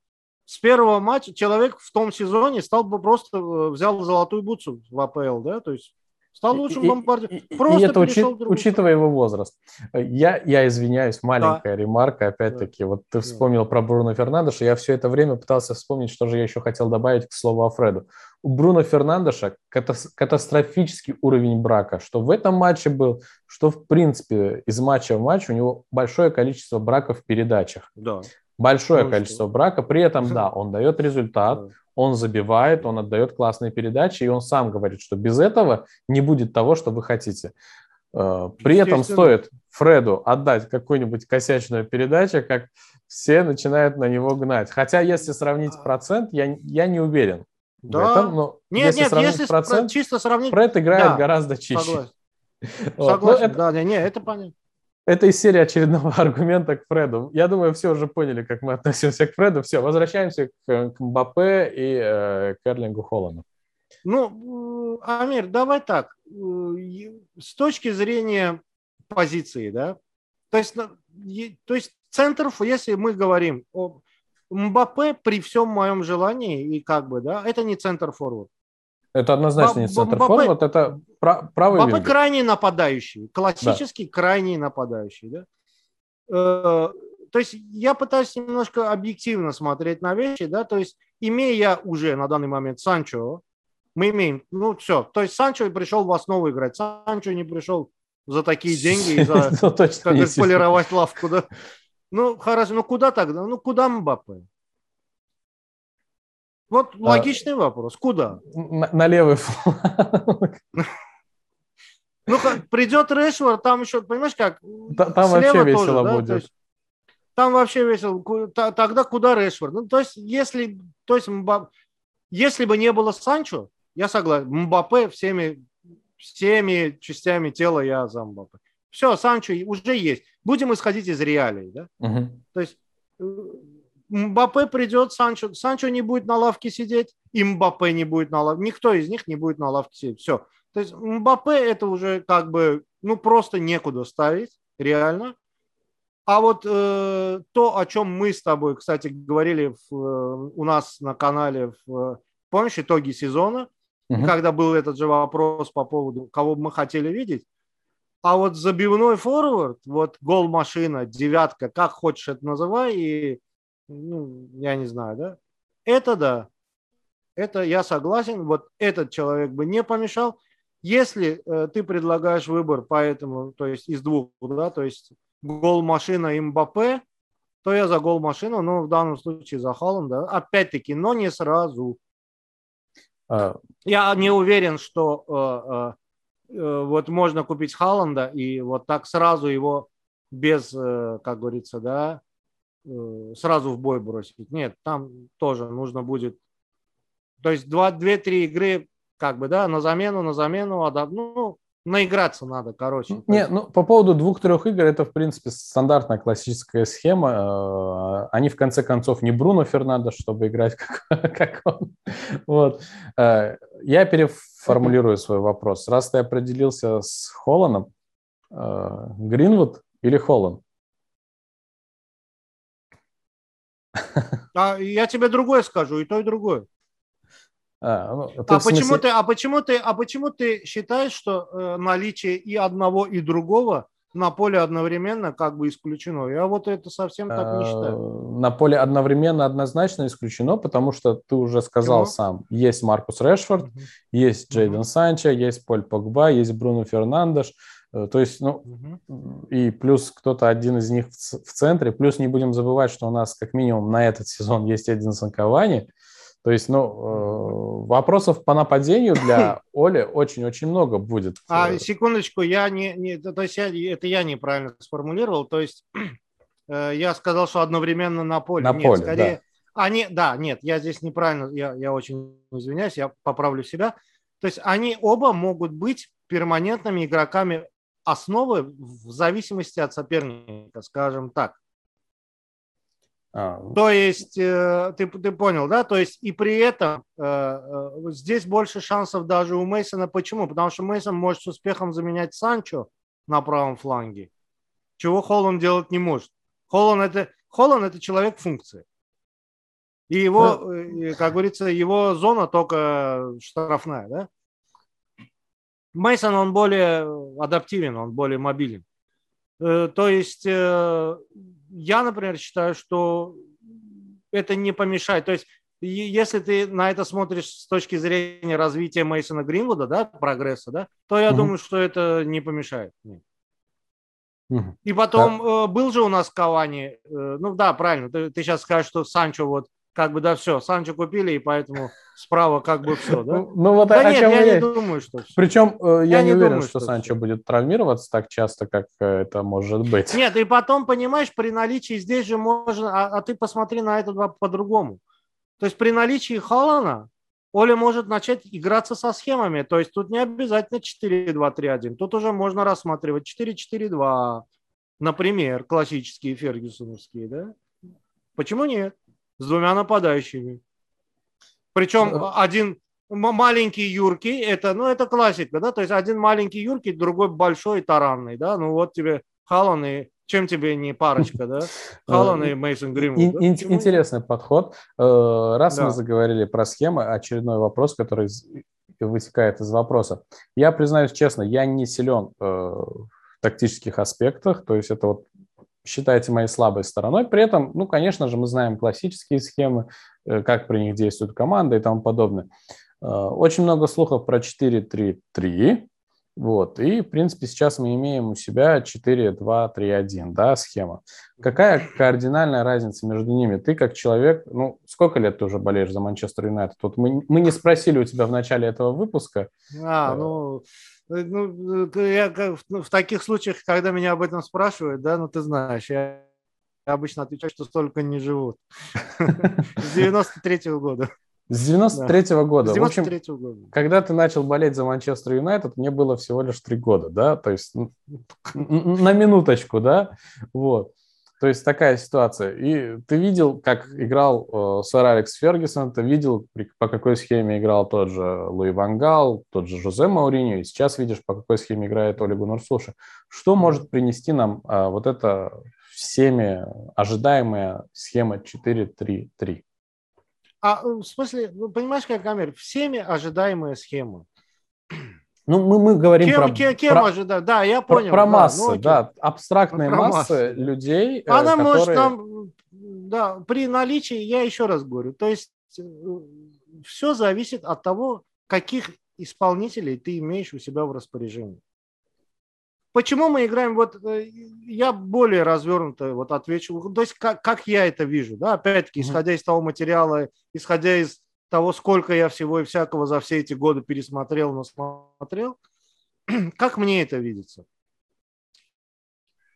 с первого матча человек в том сезоне стал бы просто э, взял золотую бутсу в АПЛ, да, то есть стал лучшим бомбардиром. Просто и это учи, учитывая его возраст. Я, я извиняюсь, маленькая да. ремарка, опять-таки, да. вот ты вспомнил да. про Бруно Фернандеша, я все это время пытался вспомнить, что же я еще хотел добавить к слову Афреду. У Бруно Фернандеша катастрофический уровень брака, что в этом матче был, что в принципе из матча в матч у него большое количество браков в передачах. Да большое ну, количество брака, при этом, да, он дает результат, (laughs) он забивает, он отдает классные передачи, и он сам говорит, что без этого не будет того, что вы хотите. Э, при этом стоит Фреду отдать какую-нибудь косячную передачу, как все начинают на него гнать. Хотя, если сравнить а. процент, я, я не уверен. Да. Этом, но нет, если нет, сравнить если процент, чисто сравнить... Фред играет да, гораздо чище. Согласен, (laughs) вот. согласен это... да, не, это понятно. Это из серии очередного (laughs) аргумента к Фреду. Я думаю, все уже поняли, как мы относимся к Фреду. Все, возвращаемся к, к Мбаппе и э, к Эрлингу Холлану. Ну, Амир, давай так. С точки зрения позиции, да, то есть, то есть центров, если мы говорим о Мбаппе при всем моем желании и как бы, да, это не центр форвард. Это однозначно не центр форвард, это правый Мбаппе вингер. крайний нападающий, классический да. крайний нападающий. Да? Э, то есть я пытаюсь немножко объективно смотреть на вещи, да, то есть имея уже на данный момент Санчо, мы имеем, ну все, то есть Санчо пришел в основу играть, Санчо не пришел за такие деньги, за (laughs) ну, как полировать лавку, да. Ну, хорошо, ну куда тогда? Ну, куда Мбаппе? Вот а, логичный а, вопрос. Куда? На, на левый фланг. (laughs) Ну, придет Решвард, там еще, понимаешь, как? Там вообще весело тоже, будет. Да? там вообще весело. Тогда куда Решвард? Ну, то есть, если, то есть, если бы не было Санчо, я согласен, Мбаппе всеми, всеми частями тела я за Мбаппе. Все, Санчо уже есть. Будем исходить из реалий, да? Угу. То есть э, Мбаппе придет, Санчо, Санчо не будет на лавке сидеть, и Мбаппе не будет на лавке, никто из них не будет на лавке сидеть. Все. То есть Мбаппе это уже как бы, ну просто некуда ставить, реально. А вот э, то, о чем мы с тобой, кстати, говорили в, э, у нас на канале, в, помнишь, итоги сезона, угу. когда был этот же вопрос по поводу, кого бы мы хотели видеть. А вот забивной форвард, вот гол-машина, девятка, как хочешь это называй, и, ну, я не знаю, да, это да, это я согласен, вот этот человек бы не помешал. Если э, ты предлагаешь выбор поэтому, то есть из двух, да, то есть гол-машина и Мбаппе, то я за гол-машину, но в данном случае за Холланда. Опять-таки, но не сразу. А... Я не уверен, что э, э, э, вот можно купить Халланда и вот так сразу его без, э, как говорится, да, сразу в бой бросить. Нет, там тоже нужно будет. То есть две-три игры, как бы, да, на замену, на замену, ну, наиграться надо, короче. Не, ну по поводу двух-трех игр это в принципе стандартная классическая схема. Э, они в конце концов не Бруно Фернандо, чтобы играть (laughs) как, как он. Вот. Э, я переформулирую свой вопрос. Раз ты определился с Холланом, э, Гринвуд или Холланд? А я тебе другое скажу, и то, и другое. А, ну, а, смысле... почему ты, а, почему ты, а почему ты считаешь, что э, наличие и одного, и другого на поле одновременно как бы исключено? Я вот это совсем так не считаю. А, на поле одновременно однозначно исключено, потому что ты уже сказал ну. сам, есть Маркус Решфорд, угу. есть Джейден угу. Санчо, есть Поль Погба, есть Бруно Фернандеш. Э, то есть, ну, угу. и плюс кто-то один из них в, в центре. Плюс не будем забывать, что у нас как минимум на этот сезон есть один Кавани. То есть, ну, э, вопросов по нападению для (coughs) Оли очень-очень много будет. А, секундочку, я не, не то есть я, это я неправильно сформулировал, то есть (coughs) э, я сказал, что одновременно на поле. На нет, поле, скорее, да. Они, да, нет, я здесь неправильно, я, я очень извиняюсь, я поправлю себя. То есть они оба могут быть перманентными игроками основы в зависимости от соперника, скажем так. А. То есть, э, ты, ты понял, да? То есть, и при этом э, э, здесь больше шансов даже у Мейсона. Почему? Потому что Мейсон может с успехом заменять Санчо на правом фланге, чего Холланд делать не может. Холланд это, Холланд это человек функции. И его, да. как говорится, его зона только штрафная, да? Мейсон он более адаптивен, он более мобилен. То есть я, например, считаю, что это не помешает. То есть, если ты на это смотришь с точки зрения развития Мейсона Гринвуда, да, прогресса, да, то я угу. думаю, что это не помешает. Угу. И потом да. Э, был же у нас Кавани, э, ну да, правильно, ты, ты сейчас скажешь, что Санчо вот как бы, да, все, Санчо купили, и поэтому справа как бы все, да? Ну, ну вот да о, нет, чем я, я не думаю, что... Причем э, я, я не, не уверен, думаю, что, что Санчо все. будет травмироваться так часто, как э, это может быть. Нет, и потом, понимаешь, при наличии здесь же можно... А, а ты посмотри на это по-другому. То есть при наличии Халана Оля может начать играться со схемами. То есть тут не обязательно 4-2-3-1. Тут уже можно рассматривать 4-4-2, например, классические фергюсоновские, да? Почему нет? С двумя нападающими. Причем один маленький юркий, это, ну, это классика, да, то есть один маленький юркий, другой большой таранный, да, ну вот тебе Халан и чем тебе не парочка, да? (laughs) Халан и Мейсон Грим. Интересный подход. Э, раз мы заговорили про схемы, очередной вопрос, который вытекает из вопроса. Я признаюсь честно, я не силен э, в тактических аспектах, то есть это вот считайте моей слабой стороной. При этом, ну, конечно же, мы знаем классические схемы, э, как при них действует команда и тому подобное. Э, очень много слухов про 4-3-3. Вот. И, в принципе, сейчас мы имеем у себя 4-2-3-1, да, схема. Какая кардинальная разница между ними? Ты как человек, ну, сколько лет ты уже болеешь за Манчестер Юнайтед? Вот мы, мы не спросили у тебя в начале этого выпуска. А, ну, э, ну я в, в таких случаях, когда меня об этом спрашивают, да, ну, ты знаешь, я обычно отвечаю, что столько не живут. (laughs) С 93-го года. С 93 -го года. С 93 -го года. Когда ты начал болеть за Манчестер Юнайтед, мне было всего лишь три года, да, то есть на минуточку, да, вот. То есть такая ситуация. И ты видел, как играл э, сэр Алекс Фергюсон, ты видел, по какой схеме играл тот же Луи Вангал, тот же Жозе Мауриньо, и сейчас видишь, по какой схеме играет Оли Гуннар Что может принести нам э, вот эта всеми ожидаемая схема 4-3-3? А э, в смысле, ну, понимаешь, как, Амир, всеми ожидаемая схема. Ну, мы, мы говорим кем, про... Кем, кем про, ожидать? Да, я понял. Про, про да, массы, ну, да, абстрактные про массы, массы людей, э, Она которые... может нам, да, при наличии, я еще раз говорю, то есть э, все зависит от того, каких исполнителей ты имеешь у себя в распоряжении. Почему мы играем, вот э, я более развернуто вот отвечу, то есть как, как я это вижу, да, опять-таки, исходя из того материала, исходя из того, сколько я всего и всякого за все эти годы пересмотрел, насмотрел, (clears throat) как мне это видится?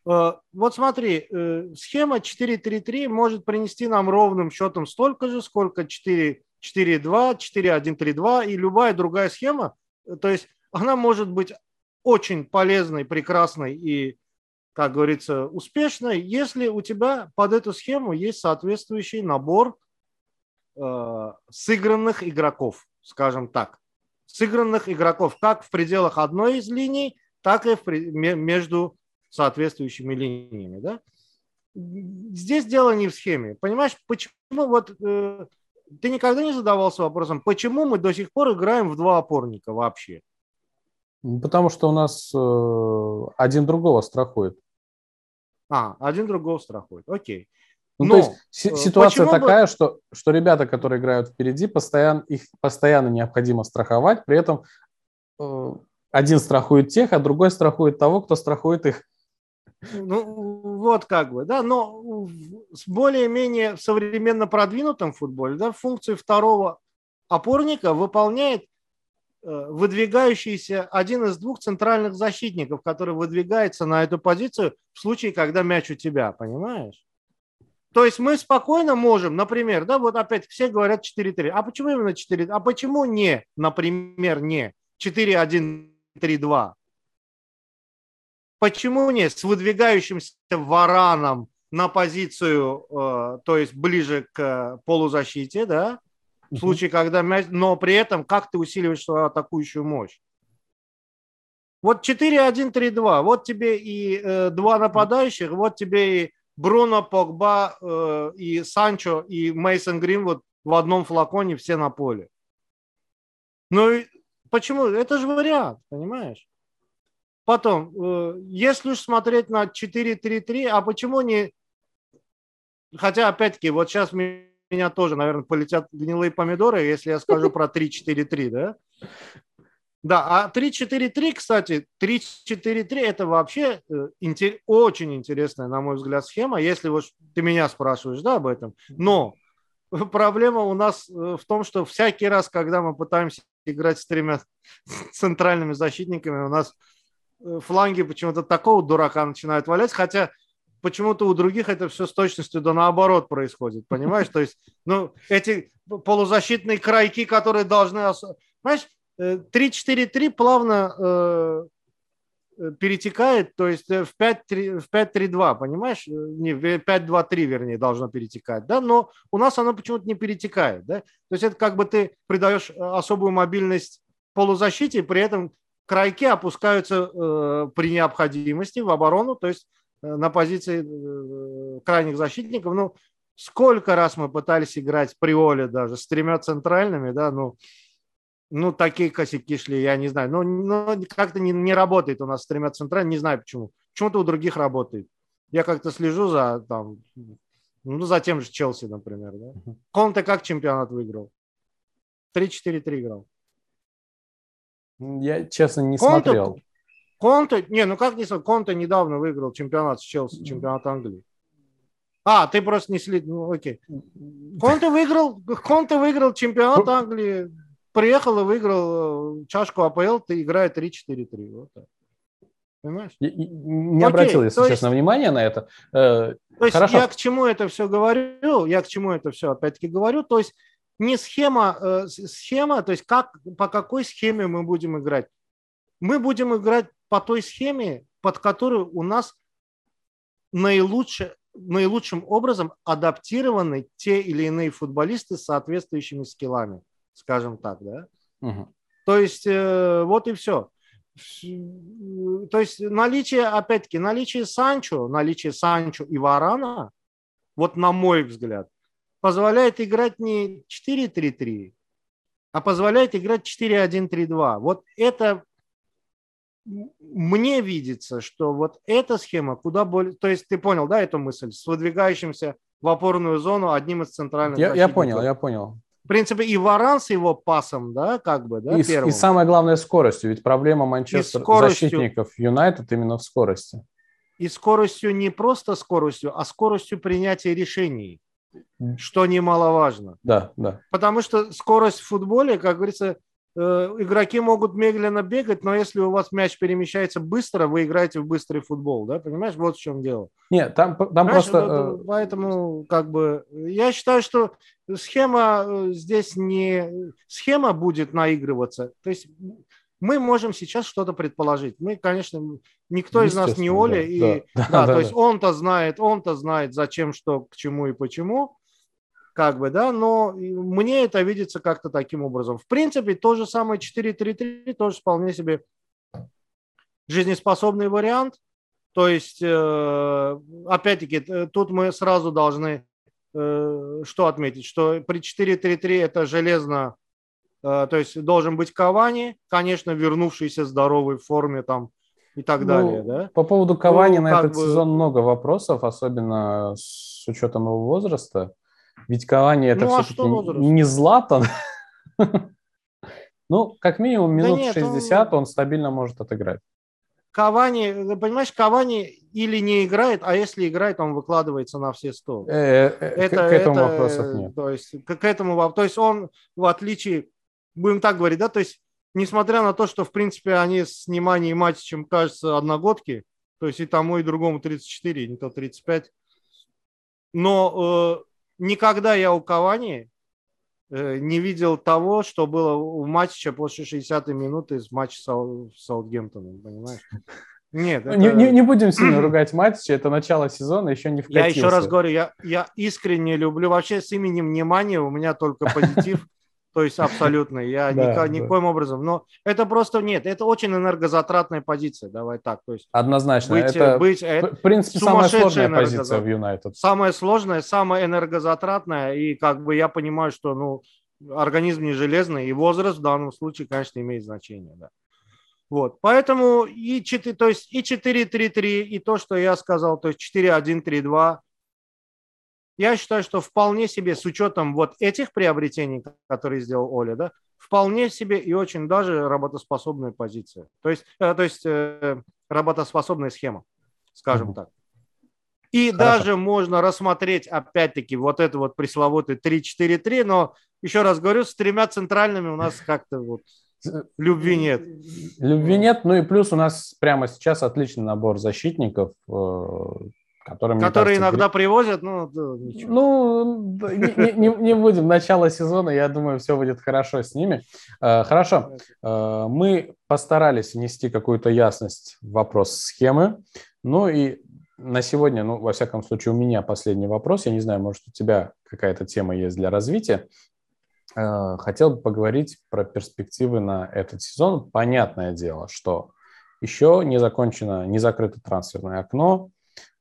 Э, вот смотри, э, схема 4-3-3 может принести нам ровным счетом столько же, сколько 4-4-2, 4-1-3-2 и любая другая схема, то есть она может быть очень полезной, прекрасной и, как говорится, успешной, если у тебя под эту схему есть соответствующий набор э, сыгранных игроков, скажем так. Сыгранных игроков как в пределах одной из линий, так и в, между соответствующими линиями. Да? Здесь дело не в схеме. Понимаешь, почему вот э, ты никогда не задавался вопросом, почему мы до сих пор играем в два опорника вообще? Потому что у нас э, один другого страхует. А, один другого страхует. Окей. Ну, Но, то есть э, ситуация такая, бы... что, что ребята, которые играют впереди, постоянно, их постоянно необходимо страховать, при этом э, один страхует тех, а другой страхует того, кто страхует их. Ну, вот как бы, да, но с более-менее современно продвинутом футболе, да, функцию второго опорника выполняет Э, выдвигающийся один из двух центральных защитников, который выдвигается на эту позицию в случае, когда мяч у тебя, понимаешь? То есть мы спокойно можем, например, да, вот опять все говорят 4-3. А почему именно 4? А почему не, например, не 4-1-3-2? Почему не с выдвигающимся вараном на позицию, э, то есть ближе к полузащите, да, в случае, когда мяч, но при этом как ты усиливаешь свою атакующую мощь. Вот 4-1-3-2, вот тебе и э, два нападающих, вот тебе и Бруно, Погба, э, и Санчо, и Мейсон Грин вот в одном флаконе все на поле. Ну, почему? Это же вариант, понимаешь? Потом, э, если уж смотреть на 4-3-3, а почему не... Хотя, опять-таки, вот сейчас меня тоже, наверное, полетят гнилые помидоры, если я скажу про 3-4-3, да? Да, а 3-4-3, кстати, 3-4-3 это вообще э, очень интересная, на мой взгляд, схема, если вот ты меня спрашиваешь, да, об этом. Но (laughs) проблема у нас э, в том, что всякий раз, когда мы пытаемся играть с тремя (laughs) центральными защитниками, у нас э, фланги почему-то такого дурака начинают валять, хотя почему-то у других это все с точностью да наоборот происходит, понимаешь? (laughs) То есть, ну, эти полузащитные крайки, которые должны... Понимаешь, 3-4-3 э, плавно э, э, перетекает, то есть в 5-3-2, понимаешь? Не, в 5-2-3, вернее, должно перетекать, да? Но у нас оно почему-то не перетекает, да? То есть это как бы ты придаешь особую мобильность полузащите, при этом крайки опускаются э, при необходимости в оборону, то есть Э, на позиции э, крайних защитников. Ну, сколько раз мы пытались играть при Оле даже с тремя центральными, да, ну, ну, такие косяки шли, я не знаю. Ну, ну как-то не, не работает у нас с тремя центральными, не знаю почему. Почему-то у других работает. Я как-то слежу за, там, ну, за тем же Челси, например. Да? Конте как чемпионат выиграл? 3-4-3 играл. Я, честно, не Конте, смотрел. Конте, не, ну как не Конте недавно выиграл чемпионат с Челси, чемпионат Англии. А, ты просто не след... Ну, окей. Конте выиграл, Конте выиграл чемпионат Англии, приехал и выиграл э, чашку АПЛ, ты играет 3-4-3. Вот так. Понимаешь? Не обратил, если честно, есть, внимания на это. Э, то есть Хорошо. я к чему это все говорю? Я к чему это все опять-таки говорю? То есть не схема, э, схема, то есть как, по какой схеме мы будем играть. Мы будем играть по той схеме, под которую у нас наилучше, наилучшим образом адаптированы те или иные футболисты с соответствующими скиллами, скажем так, да. Угу. То есть э, вот и все. То есть наличие, опять-таки, наличие Санчо, наличие Санчо и Варана, вот на мой взгляд, позволяет играть не 4-3-3, а позволяет играть 4-1-3-2. Вот это мне видится, что вот эта схема куда более... То есть ты понял, да, эту мысль? С выдвигающимся в опорную зону одним из центральных Я, я понял, я понял. В принципе, и Варан с его пасом, да, как бы, да, и, первым. и самое главное скоростью, ведь проблема Манчестер защитников Юнайтед именно в скорости. И скоростью не просто скоростью, а скоростью принятия решений, что немаловажно. Да, да. Потому что скорость в футболе, как говорится, игроки могут медленно бегать, но если у вас мяч перемещается быстро, вы играете в быстрый футбол, да, понимаешь, вот в чем дело. Нет, там, там просто... Э, поэтому, как бы, я считаю, что схема э, здесь не... Схема будет наигрываться, то есть мы можем сейчас что-то предположить. Мы, конечно, никто из нас не Оля, да, и да, да, (laughs) да, то есть он-то знает, он-то знает, зачем, что, к чему и почему как бы, да, но мне это видится как-то таким образом. В принципе, то же самое 4-3-3 тоже вполне себе жизнеспособный вариант. То есть, э, опять-таки, тут мы сразу должны э, что отметить, что при 4-3-3 это железно, э, то есть должен быть Кавани, конечно, вернувшийся здоровой форме там и так ну, далее. Да? По поводу Кавани ну, на этот бы... сезон много вопросов, особенно с учетом его возраста. Ведь Кавани это ну, а все-таки не Златан. (laughs) ну, как минимум минут да нет, 60 он... он стабильно может отыграть. Кавани, понимаешь, Кавани или не играет, а если играет, он выкладывается на все сто. Э, э, это, к, этому это, вопросов нет. То есть, к, к этому, то есть он, в отличие, будем так говорить, да, то есть, несмотря на то, что, в принципе, они с вниманием матча, чем кажется, одногодки, то есть и тому, и другому 34, и не то 35, но э, никогда я у Кавани э, не видел того, что было в матче после 60-й минуты из матча с Саутгемптоном, понимаешь? Нет, это... не, не, не будем сильно ругать матчи, это начало сезона, еще не вкатился. Я еще раз говорю, я, я искренне люблю, вообще с именем внимания у меня только позитив, то есть абсолютно, я (laughs) да, никак, да. никоим образом, но это просто нет, это очень энергозатратная позиция, давай так, то есть однозначно, быть, это быть, в принципе самая сложная позиция в Юнайтед, самая сложная, самая энергозатратная, и как бы я понимаю, что ну организм не железный, и возраст в данном случае, конечно, имеет значение, да. Вот, поэтому и 4, то есть и 4-3-3, и то, что я сказал, то есть 4-1-3-2, я считаю, что вполне себе с учетом вот этих приобретений, которые сделал Оля, да, вполне себе и очень даже работоспособная позиция. То есть, э, то есть э, работоспособная схема, скажем mm-hmm. так. И Хорошо. даже можно рассмотреть, опять-таки, вот это вот пресловутый 3-4-3, но еще раз говорю, с тремя центральными у нас как-то вот любви нет. Любви нет, ну и плюс у нас прямо сейчас отличный набор защитников, Которые кажется, иногда привозят, ну, ничего. Ну, не, не, не будем. Начало сезона, я думаю, все будет хорошо с ними. Э, хорошо. Э, мы постарались внести какую-то ясность в вопрос схемы. Ну и на сегодня, ну, во всяком случае, у меня последний вопрос. Я не знаю, может, у тебя какая-то тема есть для развития. Э, хотел бы поговорить про перспективы на этот сезон. Понятное дело, что еще не закончено, не закрыто трансферное окно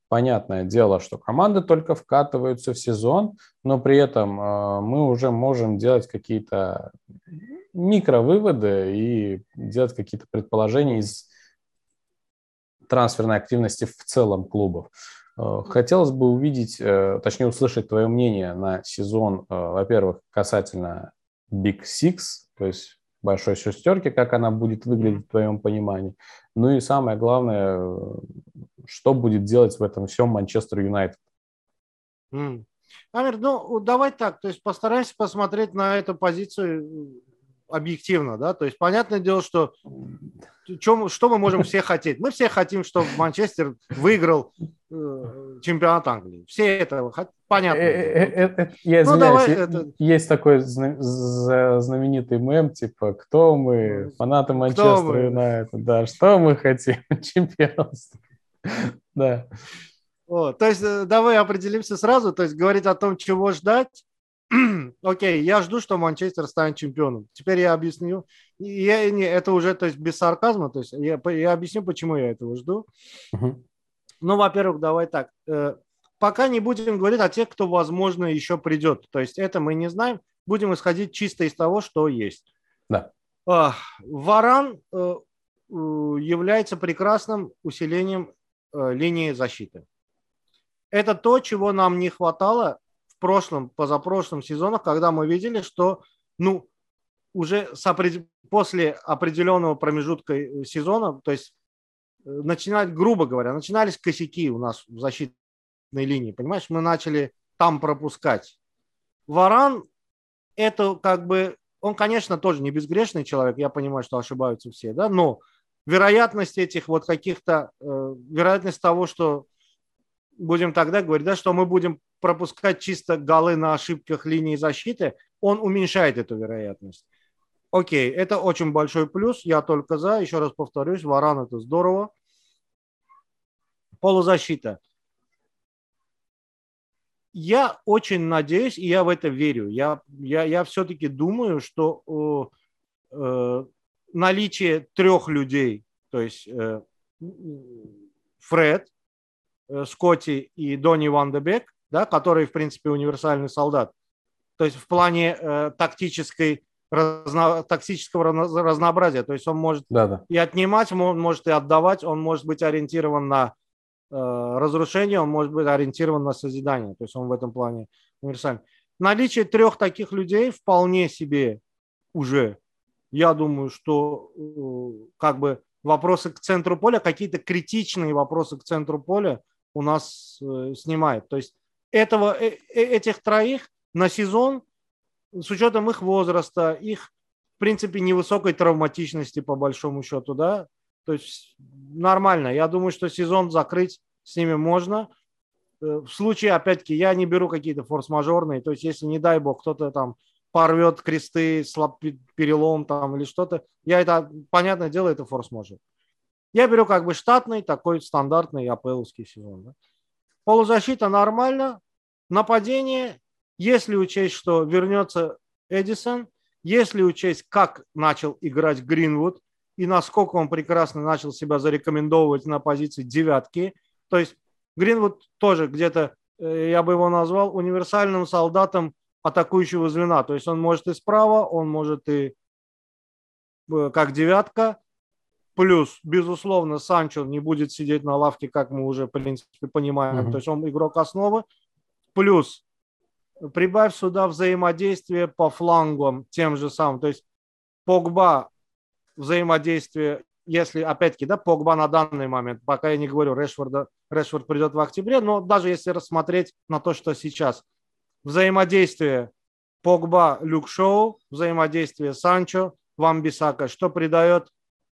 Понятное дело, что команды только вкатываются в сезон, но при этом э, мы уже можем делать какие-то микровыводы и делать какие-то предположения из трансферной активности в целом клубов. Э, хотелось бы увидеть, э, точнее услышать твое мнение на сезон, во-первых, касательно Big Six, то есть большой шестерки, как она будет выглядеть в твоем понимании. Ну и самое главное, что будет делать в этом всем Манчестер Юнайтед. Mm. Амир, ну давай так, то есть постараемся посмотреть на эту позицию объективно, да, то есть понятное дело, что чем, что мы можем все хотеть? Мы все хотим, чтобы Манчестер выиграл э, чемпионат Англии. Все это хотят, понятно. Э, э, я ну, извиняюсь, есть такой знаменитый мем, типа, кто мы, ну, фанаты Манчестера Юнайтед, да, что мы хотим, (laughs) чемпионство. (laughs) Да. то есть давай определимся сразу, то есть говорить о том, чего ждать, (clears throat) окей, я жду, что Манчестер станет чемпионом. Теперь я объясню. Я, не, это уже то есть, без сарказма. То есть я, я объясню, почему я этого жду. Uh-huh. Ну, во-первых, давай так. Э, пока не будем говорить о тех, кто, возможно, еще придет. То есть это мы не знаем. Будем исходить чисто из того, что есть. Да. Э, Варан э, является прекрасным усилением э, линии защиты. Это то, чего нам не хватало в прошлом, позапрошлом сезонах, когда мы видели, что ну, уже с опред... после определенного промежутка э, сезона, то есть э, начинать, грубо говоря, начинались косяки у нас в защитной линии, понимаешь, мы начали там пропускать. Варан это как бы, он, конечно, тоже не безгрешный человек, я понимаю, что ошибаются все, да, но вероятность этих вот каких-то, э, вероятность того, что будем тогда говорить, да, что мы будем пропускать чисто голы на ошибках линии защиты, он уменьшает эту вероятность. Окей, это очень большой плюс, я только за, еще раз повторюсь, Варан это здорово. Полузащита. Я очень надеюсь, и я в это верю. Я, я, я все-таки думаю, что э, наличие трех людей, то есть э, Фред, э, Скотти и Донни Ван де Бек, да, который, в принципе, универсальный солдат. То есть в плане э, тактической разно, тактического разнообразия. То есть он может да, да. и отнимать, он может и отдавать, он может быть ориентирован на э, разрушение, он может быть ориентирован на созидание. То есть он в этом плане универсальный. Наличие трех таких людей вполне себе уже, я думаю, что э, как бы вопросы к центру поля, какие-то критичные вопросы к центру поля у нас э, снимает. То есть этого, э, этих троих на сезон, с учетом их возраста, их, в принципе, невысокой травматичности, по большому счету, да, то есть нормально. Я думаю, что сезон закрыть с ними можно. В случае, опять-таки, я не беру какие-то форс-мажорные, то есть если, не дай бог, кто-то там порвет кресты, слаб, перелом там или что-то, я это, понятное дело, это форс-мажор. Я беру как бы штатный, такой стандартный АПЛовский сезон. Да? Полузащита нормально. Нападение, если учесть, что вернется Эдисон, если учесть, как начал играть Гринвуд и насколько он прекрасно начал себя зарекомендовывать на позиции девятки. То есть Гринвуд тоже где-то, э, я бы его назвал, универсальным солдатом атакующего звена. То есть он может и справа, он может и э, как девятка, Плюс, безусловно, Санчо не будет сидеть на лавке, как мы уже, в принципе, понимаем. Mm-hmm. То есть он игрок основы. Плюс, прибавь сюда взаимодействие по флангам тем же самым. То есть Погба взаимодействие, если, опять-таки, да, Погба на данный момент, пока я не говорю, Решфорда, Решфорд придет в октябре, но даже если рассмотреть на то, что сейчас, взаимодействие Погба, Люк Шоу, взаимодействие Санчо, Вамбисака, что придает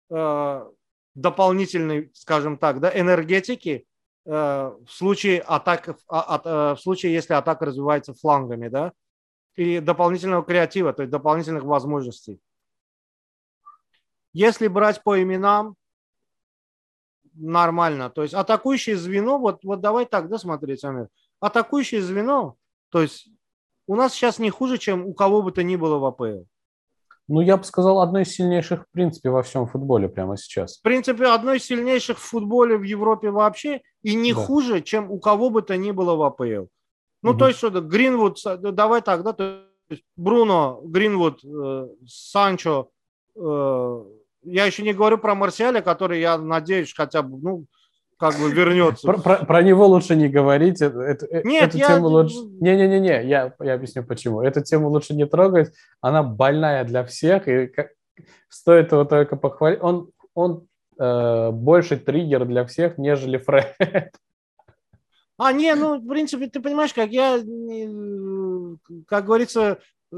Э, дополнительной, скажем так, да, энергетики э, в случае атак, а, э, в случае, если атака развивается флангами, да, и дополнительного креатива, то есть дополнительных возможностей. Если брать по именам, нормально. То есть атакующее звено, вот, вот давай так, да, смотреть, Амир. Атакующее звено, то есть у нас сейчас не хуже, чем у кого бы то ни было в АПЛ. Ну, я бы сказал, одно из сильнейших, в принципе, во всем футболе прямо сейчас. В принципе, одно из сильнейших в футболе в Европе вообще, и не да. хуже, чем у кого бы то ни было в АПЛ. Ну, угу. то есть, что-то, Гринвуд, давай так, да, то есть, Бруно, Гринвуд, э, Санчо, э, я еще не говорю про Марсиаля, который, я надеюсь, хотя бы, ну, как бы вернется. Про, про, про него лучше не говорить. Это, это, Нет, эту я... тему лучше... Не-не-не, я, я объясню почему. Эту тему лучше не трогать. Она больная для всех. И Стоит его только похвалить. Он, он э, больше триггер для всех, нежели Фред. (laughs) А, не, ну, в принципе, ты понимаешь, как я, как говорится, э,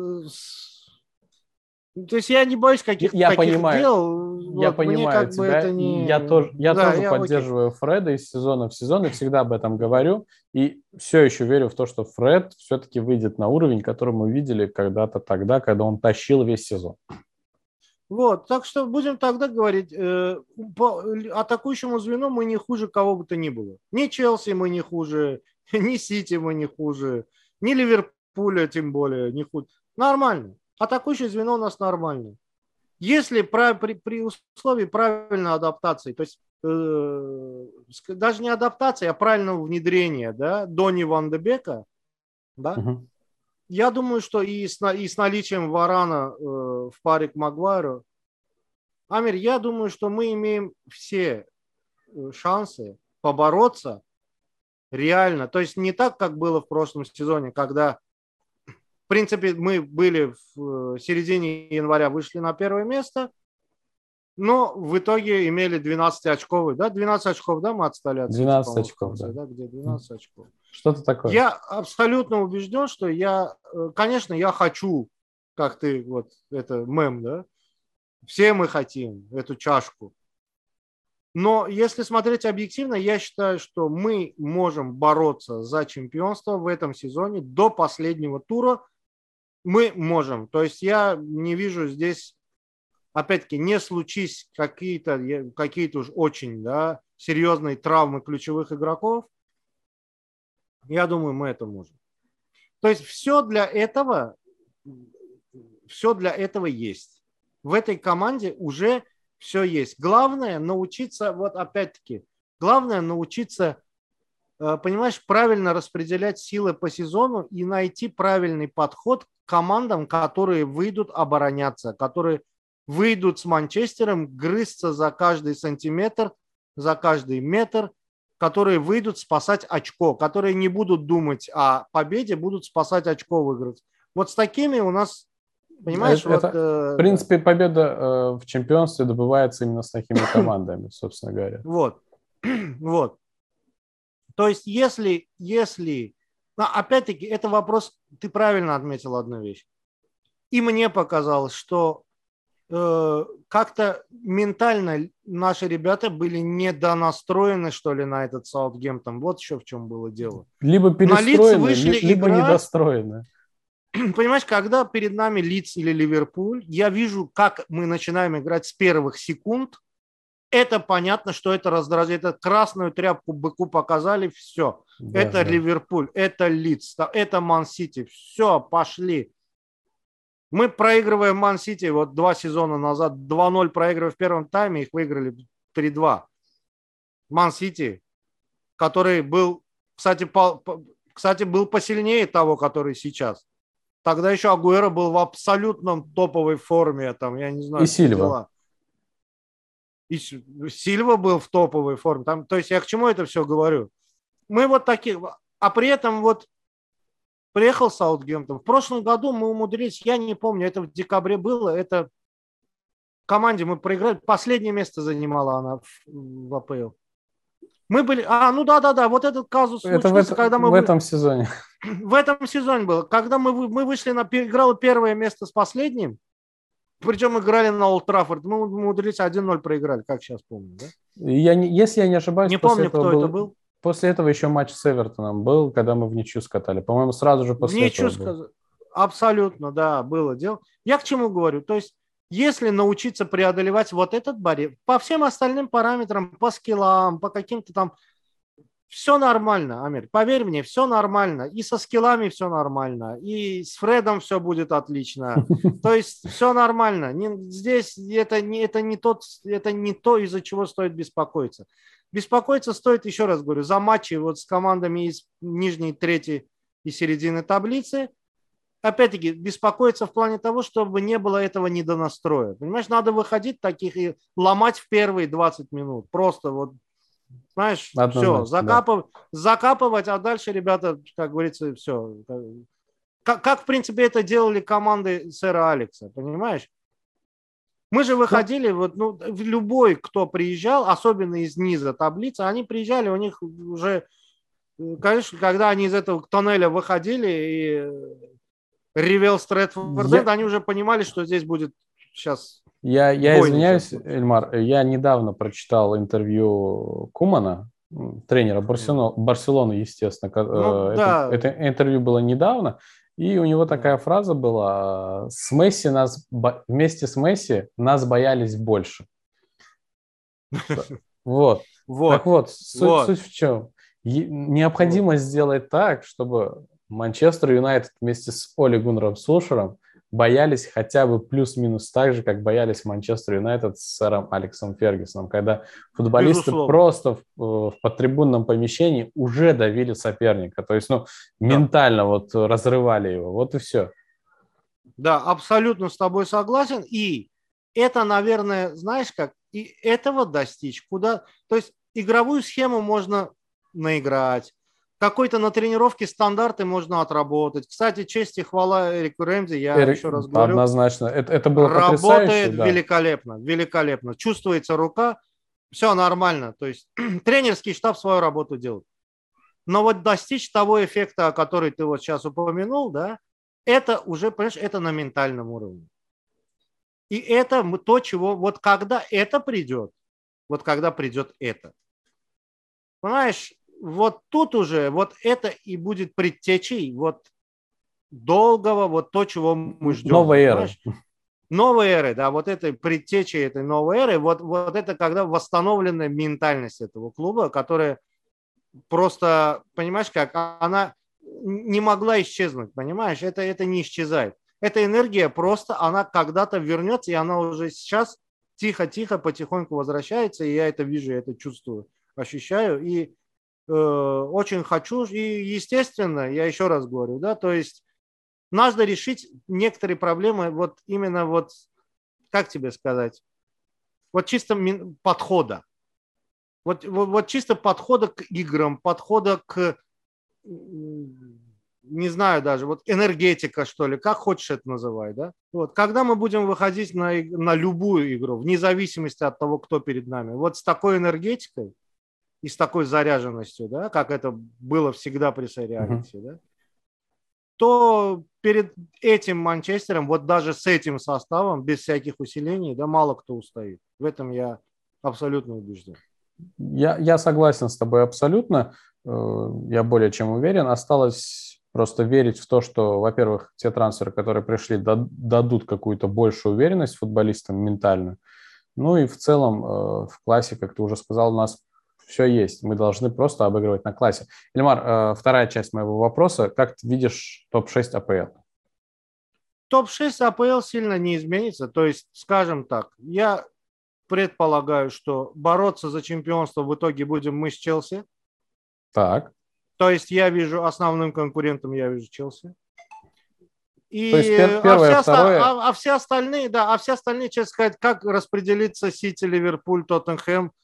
то есть я не боюсь каких-то я таких понимаю, дел. Я вот, понимаю как тебя. Бы это не... Я тоже, я да, тоже я поддерживаю окей. Фреда из сезона в сезон и всегда об этом говорю. И все еще верю в то, что Фред все-таки выйдет на уровень, который мы видели когда-то тогда, когда он тащил весь сезон. Вот, так что будем тогда говорить, э, по атакующему звену мы не хуже кого бы то ни было. Ни Челси мы не хуже, (laughs) ни Сити мы не хуже, ни Ливерпуля тем более не хуже. Нормально. Атакующее звено у нас нормальное. Если при, при, при условии правильной адаптации, то есть э, даже не адаптации, а правильного внедрения, да, Дони Ван де Бека, да, угу. я думаю, что и с, и с наличием Варана э, в паре к Магуайру, Амир, я думаю, что мы имеем все э, шансы побороться реально. То есть не так, как было в прошлом сезоне, когда в принципе, мы были в э, середине января, вышли на первое место, но в итоге имели 12 очковый, да, 12 очков, да, мы отстали от 12 Сити, очков, да. да, где 12 очков. Что-то такое. Я абсолютно убежден, что я, э, конечно, я хочу, как ты, вот, это мем, да, все мы хотим эту чашку. Но если смотреть объективно, я считаю, что мы можем бороться за чемпионство в этом сезоне до последнего тура, мы можем. То есть я не вижу здесь, опять-таки, не случись какие-то какие уж очень да, серьезные травмы ключевых игроков, я думаю, мы это можем. То есть все для этого, все для этого есть. В этой команде уже все есть. Главное научиться, вот опять-таки, главное научиться понимаешь, правильно распределять силы по сезону и найти правильный подход к командам, которые выйдут обороняться, которые выйдут с Манчестером грызться за каждый сантиметр, за каждый метр, которые выйдут спасать очко, которые не будут думать о победе, будут спасать очко выиграть. Вот с такими у нас, понимаешь, это, вот, это, э, в принципе, победа э, в чемпионстве добывается именно с такими командами, собственно говоря. Вот, (clears throat) вот. То есть, если, если, но опять-таки, это вопрос, ты правильно отметил одну вещь. И мне показалось, что э, как-то ментально наши ребята были недонастроены, что ли, на этот Саутгемптон. Вот еще в чем было дело. Либо перестроены, вышли либо играть. недостроены. (clears throat) Понимаешь, когда перед нами Лиц или Ливерпуль, я вижу, как мы начинаем играть с первых секунд, это понятно, что это раздражает. Это красную тряпку быку показали, все. Да, это да. Ливерпуль, это Лидс, это Ман-Сити. Все, пошли. Мы проигрываем Ман-Сити вот два сезона назад. 2-0 проигрывая в первом тайме, их выиграли 3-2. Ман-Сити, который был, кстати, по, кстати, был посильнее того, который сейчас. Тогда еще Агуэро был в абсолютном топовой форме. Там, я не знаю, и Сильва. Дела и Сильва был в топовой форме. Там, то есть я к чему это все говорю? Мы вот такие, а при этом вот приехал Саутгемптон. В прошлом году мы умудрились, я не помню, это в декабре было, это команде мы проиграли, последнее место занимала она в, в АПЛ. Мы были, а, ну да, да, да, вот этот казус это случился, в, когда мы в этом сезоне. (clears throat) В этом сезоне было, когда мы мы вышли на играло первое место с последним, причем играли на Олд Траффорд. Мы умудрились 1-0 проиграли, как сейчас помню, да? Я не, если я не ошибаюсь, не помню, кто был, это был. После этого еще матч с Эвертоном был, когда мы в ничью скатали. По-моему, сразу же после ничью этого сказ... Абсолютно, да, было дело. Я к чему говорю? То есть, если научиться преодолевать вот этот барьер, по всем остальным параметрам, по скиллам, по каким-то там все нормально, Амир. Поверь мне, все нормально. И со скиллами все нормально. И с Фредом все будет отлично. (laughs) То есть все нормально. Не, здесь это не, это, не тот, это не то, из-за чего стоит беспокоиться. Беспокоиться стоит, еще раз говорю, за матчи вот с командами из нижней, третьей и середины таблицы. Опять-таки, беспокоиться в плане того, чтобы не было этого недонастроя. Понимаешь, надо выходить таких и ломать в первые 20 минут. Просто вот знаешь, все, закапыв, да. закапывать, а дальше, ребята, как говорится, все. Как, как, в принципе, это делали команды сэра Алекса, понимаешь? Мы же выходили, вот, ну, любой, кто приезжал, особенно из низа таблицы, они приезжали, у них уже, конечно, когда они из этого тоннеля выходили и ревел Стрэдфорд, я... они уже понимали, что здесь будет сейчас я, я извиняюсь, Эльмар, я недавно прочитал интервью Кумана, тренера Барселоны, Барселоны естественно. Ну, это, да. это интервью было недавно, и у него такая фраза была: "С Месси нас вместе с Месси нас боялись больше". (laughs) Вот. Вот. Так вот, суть, вот. суть в чем? Необходимо вот. сделать так, чтобы Манчестер Юнайтед вместе с Оли Гуннером Сушером боялись хотя бы плюс-минус так же, как боялись Манчестер Юнайтед с сэром Алексом Фергюсоном, когда футболисты Безусловно. просто в, в подтрибунном помещении уже давили соперника, то есть, ну, да. ментально вот разрывали его, вот и все. Да, абсолютно с тобой согласен, и это, наверное, знаешь как, и этого достичь, куда, то есть игровую схему можно наиграть, какой-то на тренировке стандарты можно отработать. Кстати, честь и хвала Эрику Рэмзи, я Эрик, еще раз говорю. Однозначно. Это, это было Работает да. великолепно, великолепно. Чувствуется рука, все нормально. То есть (clears throat) тренерский штаб свою работу делает. Но вот достичь того эффекта, о который ты вот сейчас упомянул, да, это уже, понимаешь, это на ментальном уровне. И это то, чего, вот когда это придет, вот когда придет это. Понимаешь, вот тут уже вот это и будет предтечей вот долгого, вот то, чего мы ждем. Новой эры. Новой эры, да, вот этой предтечей этой новой эры, вот, вот это когда восстановленная ментальность этого клуба, которая просто, понимаешь, как она не могла исчезнуть, понимаешь, это, это не исчезает. Эта энергия просто, она когда-то вернется, и она уже сейчас тихо-тихо, потихоньку возвращается, и я это вижу, я это чувствую, ощущаю, и очень хочу. И, естественно, я еще раз говорю, да, то есть надо решить некоторые проблемы вот именно вот, как тебе сказать, вот чисто подхода. Вот, вот, вот чисто подхода к играм, подхода к, не знаю даже, вот энергетика, что ли, как хочешь это называй, да? Вот, когда мы будем выходить на, на любую игру, вне зависимости от того, кто перед нами, вот с такой энергетикой, и с такой заряженностью, да, как это было всегда при Сариалексе, uh-huh. да, то перед этим Манчестером, вот даже с этим составом, без всяких усилений, да, мало кто устоит. В этом я абсолютно убежден. Я, я согласен с тобой абсолютно. Э, я более чем уверен. Осталось просто верить в то, что, во-первых, те трансферы, которые пришли, дадут какую-то большую уверенность футболистам ментально. Ну и в целом э, в классе, как ты уже сказал, у нас все есть. Мы должны просто обыгрывать на классе. Ильмар, э, вторая часть моего вопроса. Как ты видишь топ-6 АПЛ? Топ-6 АПЛ сильно не изменится. То есть, скажем так, я предполагаю, что бороться за чемпионство в итоге будем мы с Челси. Так. То есть я вижу основным конкурентом, я вижу Челси. И, То есть первое, а, все второе... а, а все остальные, да, а все остальные, честно сказать, как распределиться Сити, Ливерпуль, Тоттенхэм –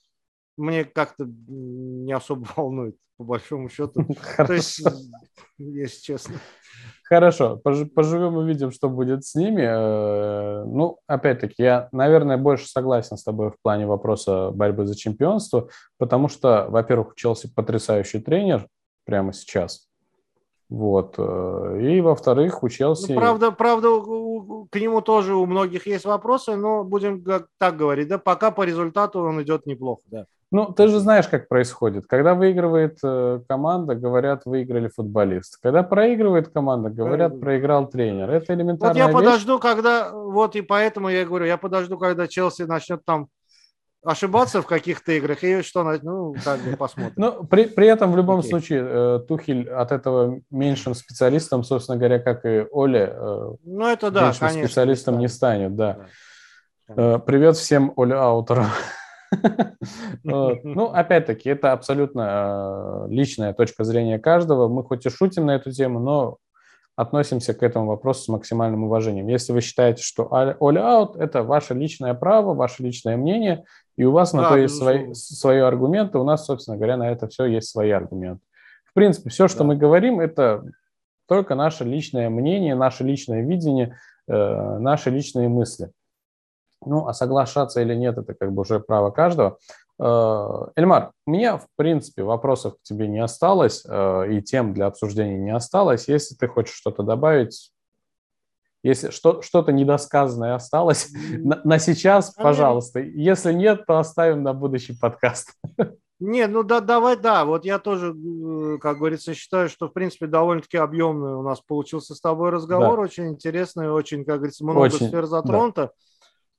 мне как-то не особо (laughs) волнует, по большому счету. (laughs) То есть, если честно. Хорошо, поживем и видим, что будет с ними. Э, ну, опять-таки, я, наверное, больше согласен с тобой в плане вопроса борьбы за чемпионство, потому что, во-первых, у Челси потрясающий тренер прямо сейчас. Вот. Э, и, во-вторых, у Челси... Ну, правда, правда, к нему тоже у многих есть вопросы, но будем так говорить, да, пока по результату он идет неплохо, да. Ну, ты же знаешь, как происходит. Когда выигрывает э, команда, говорят, выиграли футболист. Когда проигрывает команда, говорят, проиграл тренер. Это элементарная Вот я вещь. подожду, когда... Вот и поэтому я говорю, я подожду, когда Челси начнет там ошибаться в каких-то играх, и что, ну, как бы посмотрим. Ну, при, при этом в любом okay. случае э, Тухель от этого меньшим специалистом, собственно говоря, как и Оля, э, ну, это да, меньшим конечно, специалистом не станет, да. да. Э, привет всем Оля Аутерам. Ну, опять-таки, это абсолютно э, личная точка зрения каждого. Мы хоть и шутим на эту тему, но относимся к этому вопросу с максимальным уважением. Если вы считаете, что all out – это ваше личное право, ваше личное мнение, и у вас да, на то есть свои, свои аргументы, у нас, собственно говоря, на это все есть свои аргументы. В принципе, все, что да. мы говорим, это только наше личное мнение, наше личное видение, э, наши личные мысли. Ну, а соглашаться или нет, это как бы уже право каждого. Э, Эльмар, у меня, в принципе, вопросов к тебе не осталось, э, и тем для обсуждения не осталось. Если ты хочешь что-то добавить, если что, что-то недосказанное осталось на, на сейчас, пожалуйста. Если нет, то оставим на будущий подкаст. Не, ну да, давай, да. Вот я тоже, э, как говорится, считаю, что, в принципе, довольно-таки объемный у нас получился с тобой разговор. Да. Очень интересный, очень, как говорится, много очень, сфер затронуто. Да.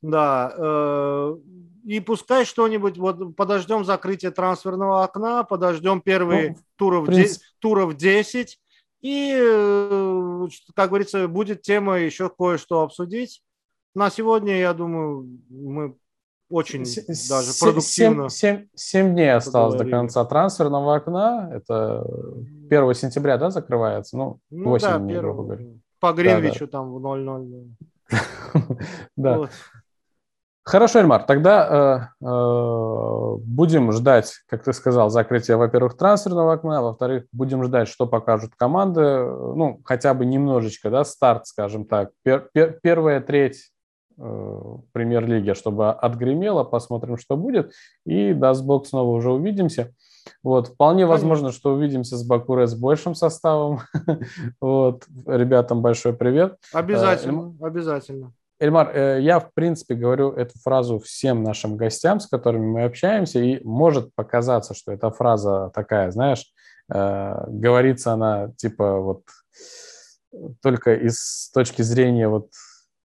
Да э, и пускай что-нибудь, вот подождем закрытие трансферного окна, подождем первые ну, туров, де, туров 10, и, э, как говорится, будет тема еще кое-что обсудить. На сегодня, я думаю, мы очень с- даже продуктивно. 7, 7, 7 дней осталось до конца трансферного окна. Это 1 сентября, да, закрывается? Ну, 8 ну, да, дней, грубо говоря. По Гринвичу да, да. там в 0-0. Да. (laughs) Хорошо, Эльмар, тогда э, э, будем ждать, как ты сказал, закрытия, во-первых, трансферного окна, во-вторых, будем ждать, что покажут команды, ну, хотя бы немножечко, да, старт, скажем так, пер, пер, первая треть э, премьер-лиги, чтобы отгремело, посмотрим, что будет, и, даст бог, снова уже увидимся. Вот, вполне возможно, что увидимся с Бакуре с большим составом. (laughs) вот, ребятам большой привет. Обязательно, э, обязательно. Эльмар, э, я, в принципе, говорю эту фразу всем нашим гостям, с которыми мы общаемся, и может показаться, что эта фраза такая, знаешь, э, говорится она типа вот только из точки зрения вот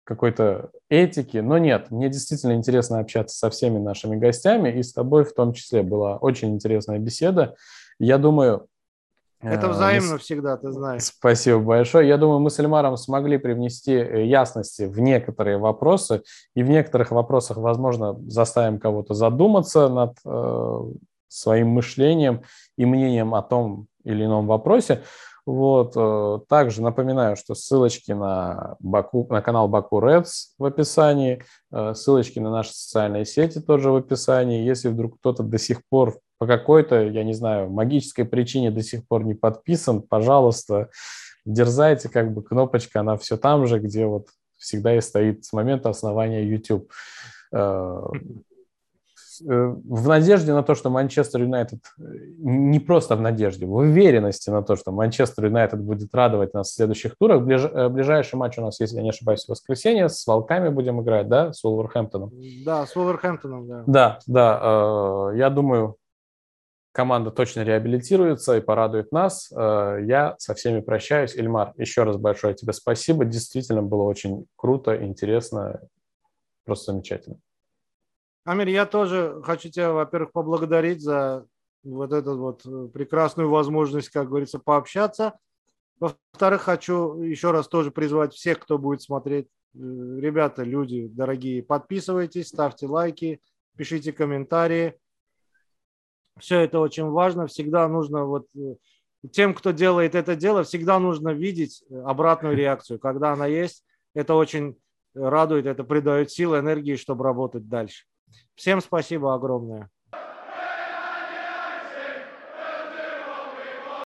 какой-то этики, но нет, мне действительно интересно общаться со всеми нашими гостями, и с тобой в том числе была очень интересная беседа. Я думаю, это э, взаимно всегда, ты знаешь. Спасибо большое. Я думаю, мы с Эльмаром смогли привнести э, ясности в некоторые вопросы, и в некоторых вопросах, возможно, заставим кого-то задуматься над э, своим мышлением и мнением о том или ином вопросе. Вот. Э, также напоминаю, что ссылочки на, Баку, на канал Баку Reds в описании, ссылочки на наши социальные сети тоже в описании. Если вдруг кто-то до сих пор по какой-то, я не знаю, магической причине до сих пор не подписан, пожалуйста, дерзайте, как бы кнопочка, она все там же, где вот всегда и стоит с момента основания YouTube. Э, э, в надежде на то, что Манчестер Юнайтед, не просто в надежде, в уверенности на то, что Манчестер Юнайтед будет радовать нас в следующих турах. Ближ, э, ближайший матч у нас, если я не ошибаюсь, в воскресенье. С Волками будем играть, да, с Уолверхэмптоном? Да, с Уолверхэмптоном, да. Да, да. Я думаю, команда точно реабилитируется и порадует нас. Э, я со всеми прощаюсь. Ильмар, еще раз большое тебе спасибо. Действительно было очень круто, интересно, просто замечательно. Амир, я тоже хочу тебя, во-первых, поблагодарить за вот эту вот прекрасную возможность, как говорится, пообщаться. Во-вторых, хочу еще раз тоже призвать всех, кто будет смотреть. Э, ребята, люди дорогие, подписывайтесь, ставьте лайки, пишите комментарии все это очень важно. Всегда нужно вот э, тем, кто делает это дело, всегда нужно видеть э, обратную реакцию. Когда она есть, это очень радует, это придает силы, энергии, чтобы работать дальше. Всем спасибо огромное.